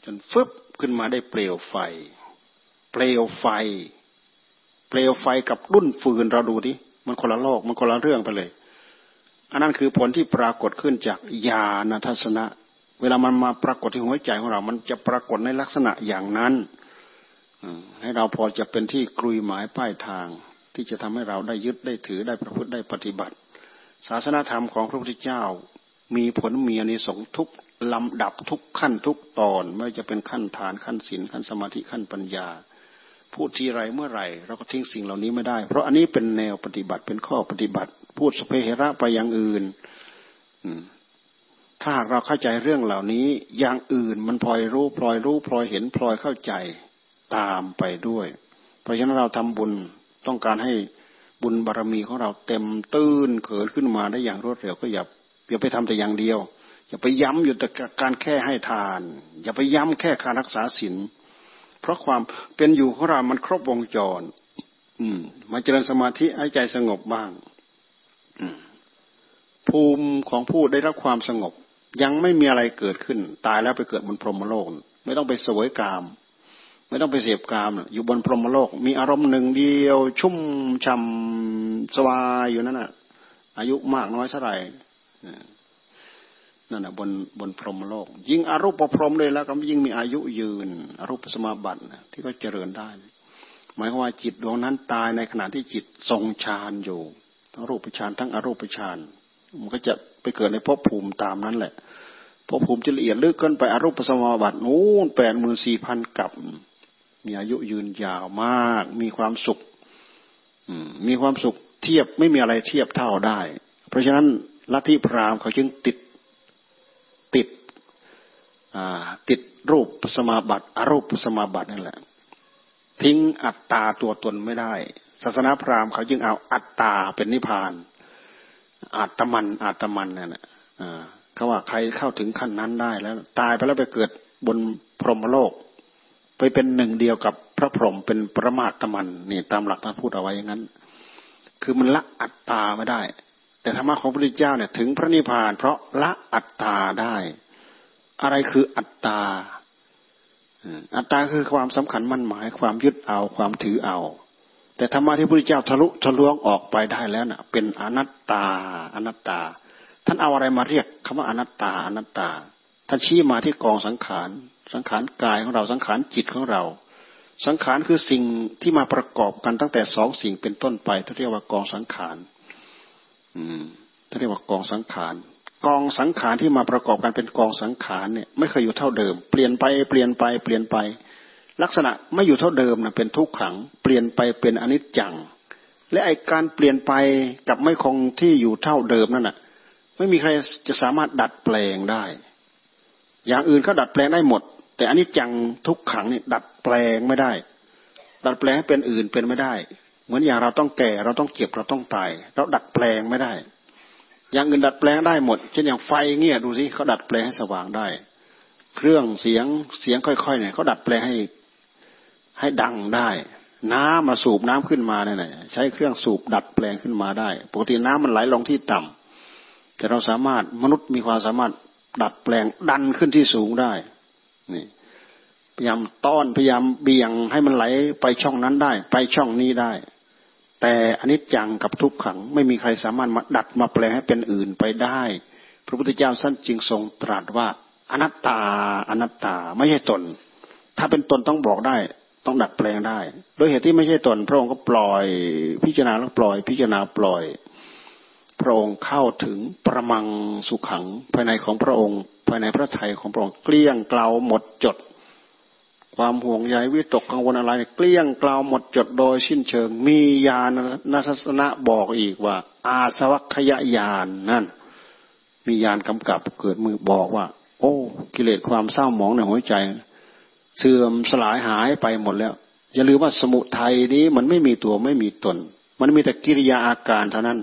จนฟึบขึ้นมาได้เปลวไฟ เปลวไฟ เปลวไฟกับรุ่นฟืนเราดูดิมันคนละโลกมันคนละเรื่องไปเลย อันนั้นคือผลที่ปรากฏขึ้นจากญาณทัศนะ เวลามันมาปรากฏที่หัวใจของเรา มันจะปรากฏในลักษณะอย่างนั้นให้เราพอจะเป็นที่กลุยหมายป้ายทาง ที่จะทำให้เราได้ยึดได้ถือได้ประพฤติได้ปฏิบัติ ศาสนาธรรมของพระพุทธเจ้า มีผลมีอนิสงส์ทุกลำดับทุกขั้นทุกตอน ไม่ว่าจะเป็นขั้นฐานขั้นศีลขั้นสมาธิขั้นปัญญา พูดทีไรเมื่อไหร่ เราก็ทิ้งสิ่งเหล่านี้ไม่ได้ เพราะอันนี้เป็นแนวปฏิบัติเป็นข้อปฏิบัติ พูดสเปเหระไปอย่างอื่นถ้าหากเราเข้าใจเรื่องเหล่านี้อย่างอื่นมันพลอยรู้พลอยรู้พลอยเห็นพลอยเข้าใจตามไปด้วย เพราะฉะนั้นเราทำบุญต้องการให้บุญบารรมีของเราเต็มตื้นเกิดขึ้นมาได้อย่างรวดเร็วก็อย่า อย่าไปทำแต่อย่างเดียว อย่าไปย้ำอยู่แต่การแค่ให้ทาน อย่าไปย้ำแค่การรักษาศีลเพราะความเป็นอยู่ของเรามันครบวงจร อืม มาเจริญสมาธิให้ใจสงบบ้างภูมิของผู้ได้รับความสงบ ยังไม่มีอะไรเกิดขึ้น ตายแล้วไปเกิดบนพรหมโลก ไม่ต้องไปสวยกาม ไม่ต้องไปเสพกาม อยู่บนพรหมโลก มีอารมณ์หนึ่งเดียว ชุ่มช่ำสบายอยู่นั่นน่ะ อายุมากน้อยเท่าไหร่ นั่นแหะบนบนพรหมโลก ยิ่งอารูปพรหมเลยแล้ว ก็ยิ่งมีอายุยืนอารูปสมาบัติที่ก็เจริญได้ หมายความว่าจิตดวงนั้นตายในขณะที่จิตทรงฌานอยู่ ทั้งรูปฌานทั้งอรูปฌานมันก็จะไปเกิดในภพภูมิตามนั้นแหละภพภูมิจะละเอียดลึกขึ้นไปอรูปสมาบัตินู้นแปดหมื่นสี่พันกับ มีอายุยืนยาวมาก มีความสุขมีความสุขเทียบไม่มีอะไรเทียบเท่าได้ เพราะฉะนั้น ลัทธิพราหมณ์เขาจึงติดติดติดรูปสมาบัติอรูปสมาบัตินั่นแหละ ทิ้งอัตตาตัวตนไม่ได้ ศาสนาพราหมณ์เขาจึงเอาอัตตาเป็นนิพพานอาตมันอาตมันนั่นแหละเขาว่าใครเข้าถึงขั้นนั้นได้แล้ว ตายไปแล้วไปเกิดบนพรหมโลก ไปเป็นหนึ่งเดียวกับพระพรหมเป็นประมาตมันนี่ตามหลักท่านพูดเอาไว้อย่างนั้น คือมันละอัตตาไม่ได้ แต่ธรรมะของพระพุทธเจ้าเนี่ยถึงพระนิพพาน เพราะละอัตตาได้ อะไรคืออัตตา อัตตาคือความสำคัญมั่นหมาย ความยึดเอาความถือเอา แต่ธรรมะที่พระพุทธเจ้าทะลุทะลวงออกไปได้แล้วน่ะ เป็นอนัตตา อนัตตา ท่านเอาอะไรมาเรียกคำว่าอนัตตา อนัตตาท่านชี้มาที่กองสังขาร สังขารกายของเราสังขารจิตของเรา สังขารคือสิ่งที่มาประกอบกันตั้งแต่สองสิ่งเป็นต้นไปที่เรียกว่ากองสังขาร อืมเรียกว่ากองสังขาร กองสังขารที่มาประกอบกันเป็นกองสังขารเนี่ยไม่เคยอยู่เท่าเดิม เปลี่ยนไปเปลี่ยนไปเปลี่ยนไป ลักษณะไม่อยู่เท่าเดิมนะเป็นทุกขัง เปลี่ยนไปเป็นอนิจจัง และไอการเปลี่ยนไปกับไม่คงที่อยู่เท่าเดิมนั่นน่ะไม่มีใครจะสามารถดัดแปลงได้ อย่างอื่นเขาดัดแปลงได้หมด แต่อนิจจังทุกขังเนี่ยดัดแปลงไม่ได้ ดัดแปลงเป็นอื่นเป็นไม่ได้ เหมือนอย่างเราต้องแก่เราต้องเก็บเราต้องตาย เราดัดแปลงไม่ได้ อย่างอื่นดัดแปลงได้หมด เช่นอย่างไฟเงี้ยดูสิเขาดัดแปลงให้สว่างได้ เครื่องเสียงเสียงค่อยๆเนี่ยเขาดัดแปลงให้ให้ดังได้ น้ำมาสูบน้ำขึ้นมาเนี่ยใช้เครื่องสูบดัดแปลงขึ้นมาได้ ปกติน้ำมันไหลลงที่ต่ำแต่เราสามารถมนุษย์มีความสามารถดัดแปลงดันขึ้นที่สูงได้ นี่พยายามต้อนพยายามเบี่ยงให้มันไหลไปช่องนั้นได้ ไปช่องนี้ได้ แต่อนิจจังกับทุกขังไม่มีใครสามารถมาดัดมาแปลให้เป็นอื่นไปได้ พระพุทธเจ้าสั้นจึงทรงตรัสว่า อนัตตาอนัตตาไม่ใช่ตน ถ้าเป็นตนต้องบอกได้ ต้องดัดแปลงได้ โดยเหตุที่ไม่ใช่ตน พระองค์ก็ปล่อยพิจารณาแล้วปล่อย พิจารณาปล่อย พระองค์เข้าถึงประมังสุขังภายในของพระองค์ ภายในพระทัยของพระองค์เกลี้ยงเกลาหมดจด ความห่วงใยวิตกกังวลอะไร เกลี้ยงกล่าวหมดจดโดยสิ้นเชิง มีญาณนัสสนะบอกอีกว่า อาสวัคยญาณนั่น มีญาณกำกับเกิดมือบอกว่า โอ้ กิเลสความเศร้าหมองในหัวใจ เสื่อมสลายหายไปหมดแล้ว อย่าลืมว่าสมุทัยนี้มันไม่มีตัวไม่มีตน มันมีแต่กิริยาอาการเท่านั้น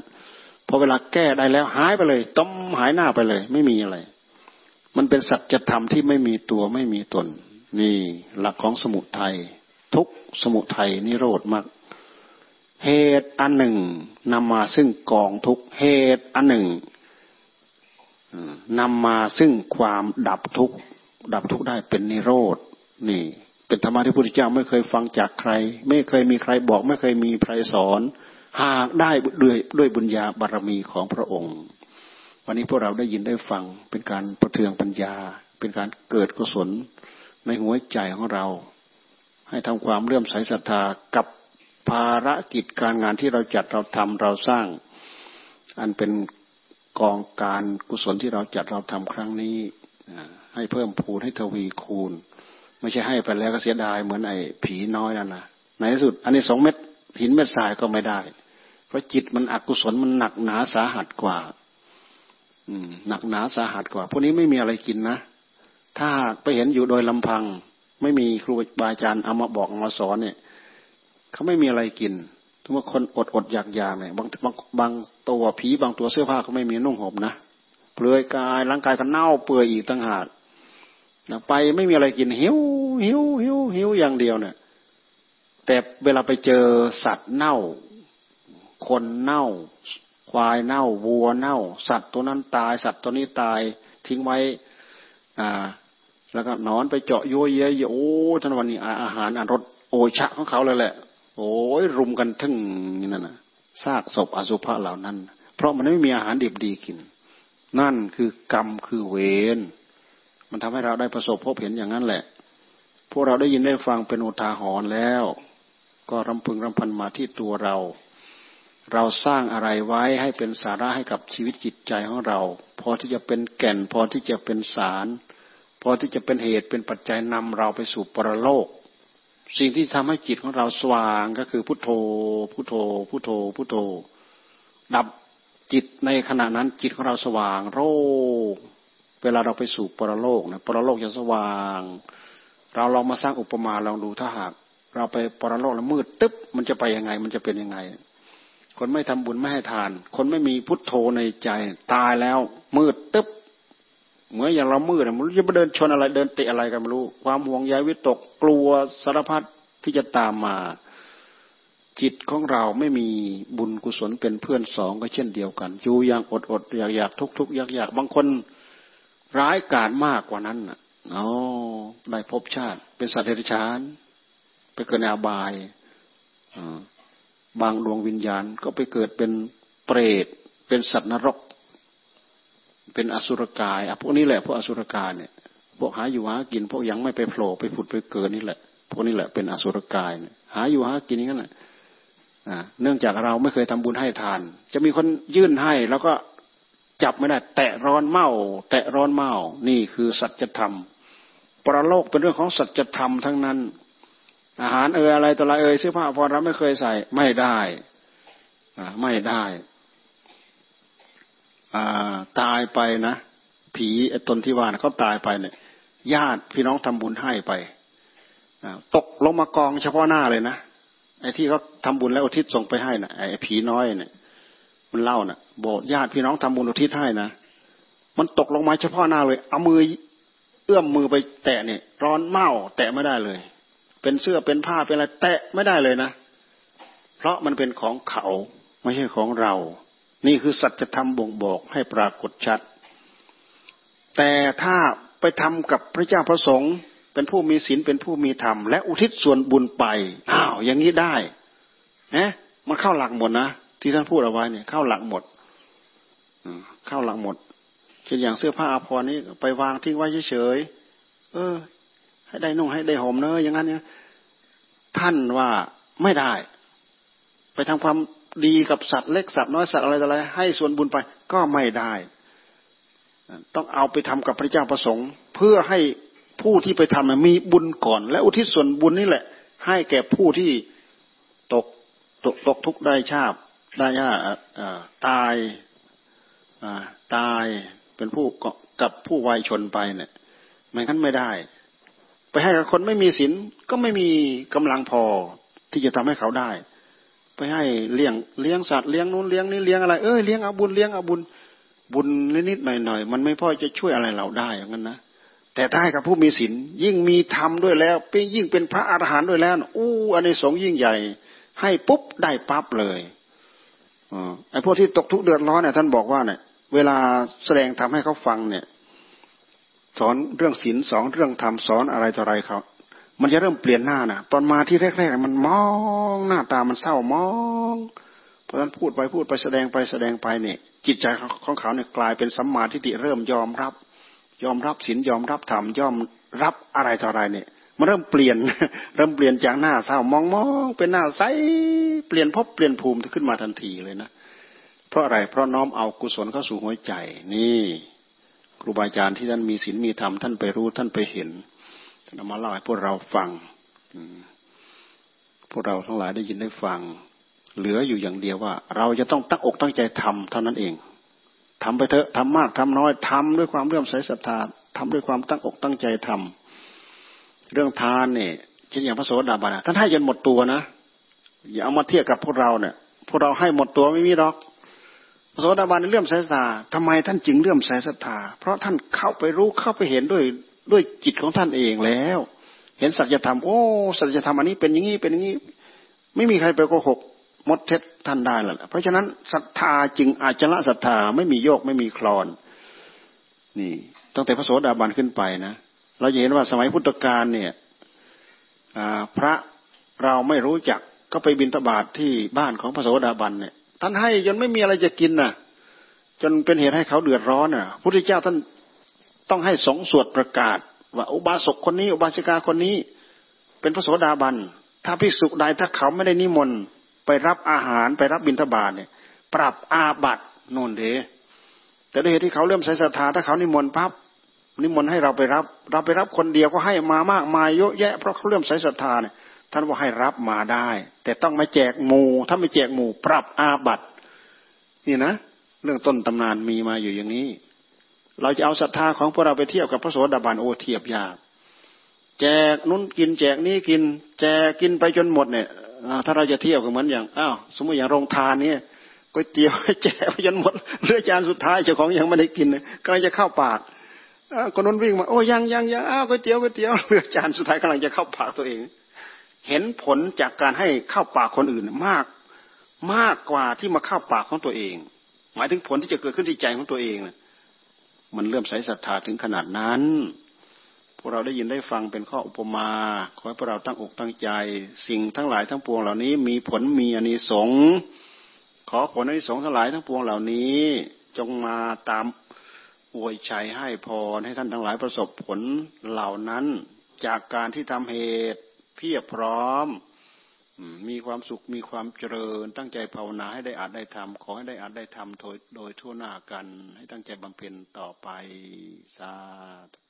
พอเวลาแก้ได้แล้วหายไปเลยต้มหายหน้าไปเลย ไม่มีอะไร มันเป็นสัจธรรมที่ไม่มีตัวไม่มีตน นี่หลักของสมุทัยทุกสมุทัยนิโรธมากเหตุอันหนึ่งนำมาซึ่งกองทุกเหตุอันหนึ่งนำมาซึ่งความดับทุกดับทุกได้เป็นนิโรธนี่ เป็นธรรมะที่พระพุทธเจ้าไม่เคยฟังจากใคร ไม่เคยมีใครบอก ไม่เคยมีใครสอน หากได้ด้วยด้วยบุญญาบารมีของพระองค์ วันนี้พวกเราได้ยินได้ฟังเป็นการประเทืองปัญญา เป็นการเกิดกุศล ในหัวใจของเรา ให้ทำความเลื่อมใสศรัทธากับภารกิจการงานที่เราจัดเราทำเราสร้าง อันเป็นกองการกุศลที่เราจัดเราทำครั้งนี้ให้เพิ่มพูนให้ทวีคูณ ไม่ใช่ให้ไปแล้วก็เสียดายเหมือนไอ้ผีน้อยนั่นนะในที่สุด อันนี้สองเม็ดหินเม็ดทรายก็ไม่ได้ เพราะจิตมันอกุศลมันหนักหนาสาหัสกว่า อืมหนักหนาสาหัสกว่าพวกนี้ไม่มีอะไรกินนะ ถ้าไปเห็นอยู่โดยลำพัง ไม่มีครูบาอาจารย์เอามาบอกมาสอนเนี่ยเขาไม่มีอะไรกินทุกคนอดอดอยากอยากเนี่ยบางบางบางตัวผีบางตัวเสื้อผ้าเขาไม่มีนุ่งห่มนะเปลือยกายร่างกายก็เน่าเปื่อยอีกต่างหากไปไม่มีอะไรกินหิวหิวหิวหิวอย่างเดียวเนี่ย แต่เวลาไปเจอสัตว์เน่า คนเน่า ควายเน่า วัวเน่า สัตว์ตัวนั้นตาย สัตว์ตัวนี้ตาย ทิ้งไว้ อ่า แล้วก็นอนไปเจาะยัวเยยโอ้ท่านวันนี้อาหารอรสโอชะของเขาเลยแหละ โอ้ยรุมกันทึ่งนั่นนะซากศพอสุภะเหล่านั้น เพราะมันไม่มีอาหารดิบดีกิน นั่นคือกรรมคือเวรมันทำให้เราได้ประสบพบเห็นอย่างนั้นแหละ พวกเราได้ยินได้ฟังเป็นอุทาหรณ์แล้ว ก็รำพึงรำพันมาที่ตัวเรา เราสร้างอะไรไว้ให้เป็นสาระให้กับชีวิตจิตใจของเรา พอที่จะเป็นแก่น พอที่จะเป็นสาร อที่จะเป็นเหตุเป็นปัจจัยนำเราไปสู่ปรโลก สิ่งที่ทำให้จิตของเราสว่างก็คือพุทโธ พุทโธ พุทโธ พุทโธ ดับจิตในขณะนั้นจิตของเราสว่างโรเวลาเราไปสู่ปรโลกนะปรโลกจะสว่าง เราลองมาสร้างอุปมาลองดูถ้าหาก เราไปปรโลกแล้วมืดตึ๊บมันจะไปยังไง มันจะเป็นยังไง คนไม่ทำบุญไม่ให้ทาน คนไม่มีพุทโธในใจ ตายแล้วมืดตึ๊บ เหมือนอย่างเรามืดมันจะไปเดินชนอะไรเดินเตะอะไรกันไม่รู้ ความห่วงใยวิตกกลัวสารพัดที่จะตามมา จิตของเราไม่มีบุญกุศลเป็นเพื่อนสองก็เช่นเดียวกันอยู่อย่างอดอดอยากอยากทุกทุกอยากอยากบางคนร้ายกาจมากกว่านั้นอะอ๋อได้พบชาติ เป็นสัตว์เดรัจฉานไปเกิดในอบายบางดวงวิญญาณก็ไปเกิดเป็นเปรตเป็นสัตว์นรก เป็นอสุรกายพวกนี้แหละพวกอสุรกายเนี่ยพวกหาอยู่หากิน พวกยังไม่ไปโผล่ไปผุดไปเกิดนี่แหละ พวกนี้แหละเป็นอสุรกายเนี่ยหาอยู่หากินอย่างนั้นแหละเนื่องจากเราไม่เคยทำบุญให้ทาน จะมีคนยื่นให้แล้วก็จับไม่ได้แตะร้อนเมาแตะร้อนเมานี่คือสัจธรรม ประโลกเป็นเรื่องของสัจธรรมทั้งนั้น อาหารเอออะไรตัวอะไรเออเสื้อผ้าพอเราไม่เคยใส่ไม่ได้ไม่ได้ ตายไปนะ ผีไอตนที่ว่าเขาตายไปเนี่ยญาติพี่น้องทำบุญให้ไปตกลงมากองเฉพาะหน้าเลยนะไอ้ที่เขาทาบุญแล้วอุทิศส่งไปให้นะ่ะไอ้ผีน้อยเนี่ย มันเล่านะ่ะบอกญาติพี่น้องทำบุญอุทิศให้นะมันตกลงมาเฉพาะหน้าเลย เอามือเอื้อมมือไปแตะเนี่ย ร้อนเมาแตะไม่ได้เลย เป็นเสื้อเป็นผ้าเป็นอะไรแตะไม่ได้เลยนะ เพราะมันเป็นของเขาไม่ใช่ของเรา นี่คือสัจธรรมบ่งบอกให้ปรากฏชัด แต่ถ้าไปทำกับพระเจ้าพระสงฆ์เป็นผู้มีศีลเป็นผู้มีธรรม และอุทิศส่วนบุญไปอ้าวอย่างนี้ได้เนะมันเข้าหลักหมดนะที่ท่านพูดเอาไว้เนี่ยเข้าหลักหมดเข้าหลักหมดเช่นอย่างเสื้อผ้าอาภรณ์นี้ไปวางทิ้งไว้เฉยๆเออ ให้ได้นุ่งให้ได้ห่มเนอะอย่างนั้นเนี่ยท่านว่าไม่ได้ ไปทำความ ดีกับสัตว์เล็กสัตว์น้อยสัตว์อะไรต่ออะไรให้ส่วนบุญไปก็ไม่ได้ ต้องเอาไปทำกับพระเจ้าประสงค์ เพื่อให้ผู้ที่ไปทำมีบุญก่อน และอุทิศส่วนบุญนี่แหละ ให้แก่ผู้ที่ตกตกตกทุกข์ได้ชาบได้ยาตายตายเป็นผู้กับผู้วายชนไปเนี่ยไม่งั้นไม่ได้ ไปให้กับคนไม่มีศีลก็ไม่มีกำลังพอที่จะทำให้เขาได้ ไปให้เลี้ยงเลี้ยงสัตว์เลี้ยงนู้นเลี้ยงนี้เลี้ยงอะไรเอ้ยเลี้ยงเอาบุญเลี้ยงเอาบุญบุญนิดๆหน่อยๆมันไม่พอจะช่วยอะไรเราได้อย่างนั้นนะแต่ถ้าให้กับผู้มีศีลยิ่งมีธรรมด้วยแล้วเป็นยิ่งเป็นพระอรหันต์ด้วยแล้วอู้อันนี้สงยิ่งใหญ่ ให้ปุ๊บได้ปั๊บเลยอไอ้พวกที่ตกทุกข์เดือดร้อนเนี่ยท่านบอกว่าเนี่ย เวลาแสดงทำให้เขาฟังเนี่ย สอนเรื่องศีลสอนเรื่องธรรมสอนอะไรต่ออะไรเขา มันจะเริ่มเปลี่ยนหน้านะตอนมาที่แรกๆมันมองหน้าตามันเศร้ามองเพราะฉะนั้นพูดไปพูดไปแสดงไปแสดงไปเนี่ยจิตใจของเขาเนี่ยกลายเป็นสัมมาทิฏฐิเริ่มยอมรับ ยอมรับศีลยอมรับธรรมยอมรับอะไรต่ออะไรเนี่ยมันเริ่มเปลี่ยนเริ่มเปลี่ยนจากหน้าเศร้ามองมองเป็นหน้าใสเปลี่ยนพบเปลี่ยนภูมิขึ้นมาทันทีเลยนะเพราะอะไรเพราะน้อมเอากุศลเข้าสู่หัวใจนี่ ครูบาอาจารย์ที่ท่านมีศีลมีธรรมท่านไปรู้ท่านไปเห็น ท่านมาเล่าให้พวกเราฟังพวกเราทั้งหลายได้ยินได้ฟัง เหลืออยู่อย่างเดียวว่า เราจะต้องตั้งอกตั้งใจทำเท่านั้นเองทำไปเถอะทำมากทำน้อยทำด้วยความเลื่อมใสศรัทธาทำด้วยความตั้งอกตั้งใจทำเรื่องทานเนี่ยเช่นอย่างพระโสดาบันท่านให้จนหมดตัวนะอย่าเอามาเทียบกับพวกเราเนี่ยพวกเราให้หมดตัวไม่มีหรอกพระโสดาบันเลื่อมใสศรัทธาทำไมท่านจึงเลื่อมใสศรัทธาเพราะท่านเข้าไปรู้เข้าไปเห็นด้วย ด้วยจิตของท่านเองแล้ว เห็นสัจธรรมโอ้สัจธรรมอันนี้เป็นอย่างนี้เป็นอย่างนี้ ไม่มีใครไปโกหกมดเท็จท่านได้แล้วเพราะฉะนั้นศรัทธาจึงอาจละศรัทธาไม่มีโยกไม่มีคลอน นี่ตั้งแต่พระโสดาบันขึ้นไปนะเราจะเห็นว่าสมัยพุทธกาลเนี่ยพระเราไม่รู้จักก็ไปบินตบาทที่บ้านของพระโสดาบันเนี่ยท่านให้จนไม่มีอะไรจะกินน่ะ จนเป็นเหตุให้เขาเดือดร้อนน่ะพระพุทธเจ้าท่าน ต้องให้สงสวดประกาศ ว่าอุบาสกคนนี้ อุบาสิกาคนนี้ เป็นพระโสดาบัน ถ้าพิสุใดถ้าเขาไม่ได้นิมนต์ไปรับอาหารไปรับบิณฑบาตเนี่ย ปรับอาบัตโนนเดแต่ด้วยเหตุที่เขาเริ่มใส่ศรัทธาถ้าเขานิมนต์ปั๊บนิมนต์ให้เราไปรับ เราไปรับคนเดียวก็ให้มามากมายเยอะแยะเพราะเขาเริ่มใส่ศรัทธาเนี่ยท่านว่าให้รับมาได้ แต่ต้องไม่แจกหมู่ถ้าไม่แจกหมู่ปรับอาบัตนี่นะ เรื่องต้นตำนานมีมาอยู่อย่างนี้ เราจะเอาศรัทธาของพวกเราไปเทียบกับพระโสดาบันโอเทียบยากแจกนู้นกินแจกนี้กิน แจกกินไปจนหมดเนี่ยถ้าเราจะเทียบกับเหมือนอย่างอ้าวสมมติอย่างโรงทานเนี่ยก๋วยเตี๋ยวแจกไปจนหมดเรือจานสุดท้ายเจ้าของยังไม่ได้กินกำลังจะเข้าปากคนนู้นวิ่งมาโอ้ยังยังยังอ้าวก๋วยเตี๋ยวก๋วยเตี๋ยวเรือจานสุดท้ายกำลังจะเข้าปากตัวเอง เห็นผลจากการให้เข้าปากคนอื่นมากมากกว่าที่มาเข้าปากของตัวเอง หมายถึงผลที่จะเกิดขึ้นที่ใจของตัวเองนะ มันเริ่มใสศรัทธาถึงขนาดนั้น พวกเราได้ยินได้ฟังเป็นข้ออุปมา ขอให้พวกเราตั้งอกตั้งใจ สิ่งทั้งหลายทั้งปวงเหล่านี้ มีผลมีอนิสงส์ขอผลอนิสงส์ทั้งหลายทั้งปวงเหล่านี้ จงมาตามอวยชัยให้พรให้ท่านทั้งหลายประสบผลเหล่านั้น จากการที่ทำเหตุเพียบพร้อม มีความสุขมีความเจริญ ตั้งใจภาวนาให้ได้อาจได้ทำขอให้ได้อาจได้ทำโดยโดยทั่วหน้ากัน ให้ตั้งใจบำเพ็ญต่อไปสาธุ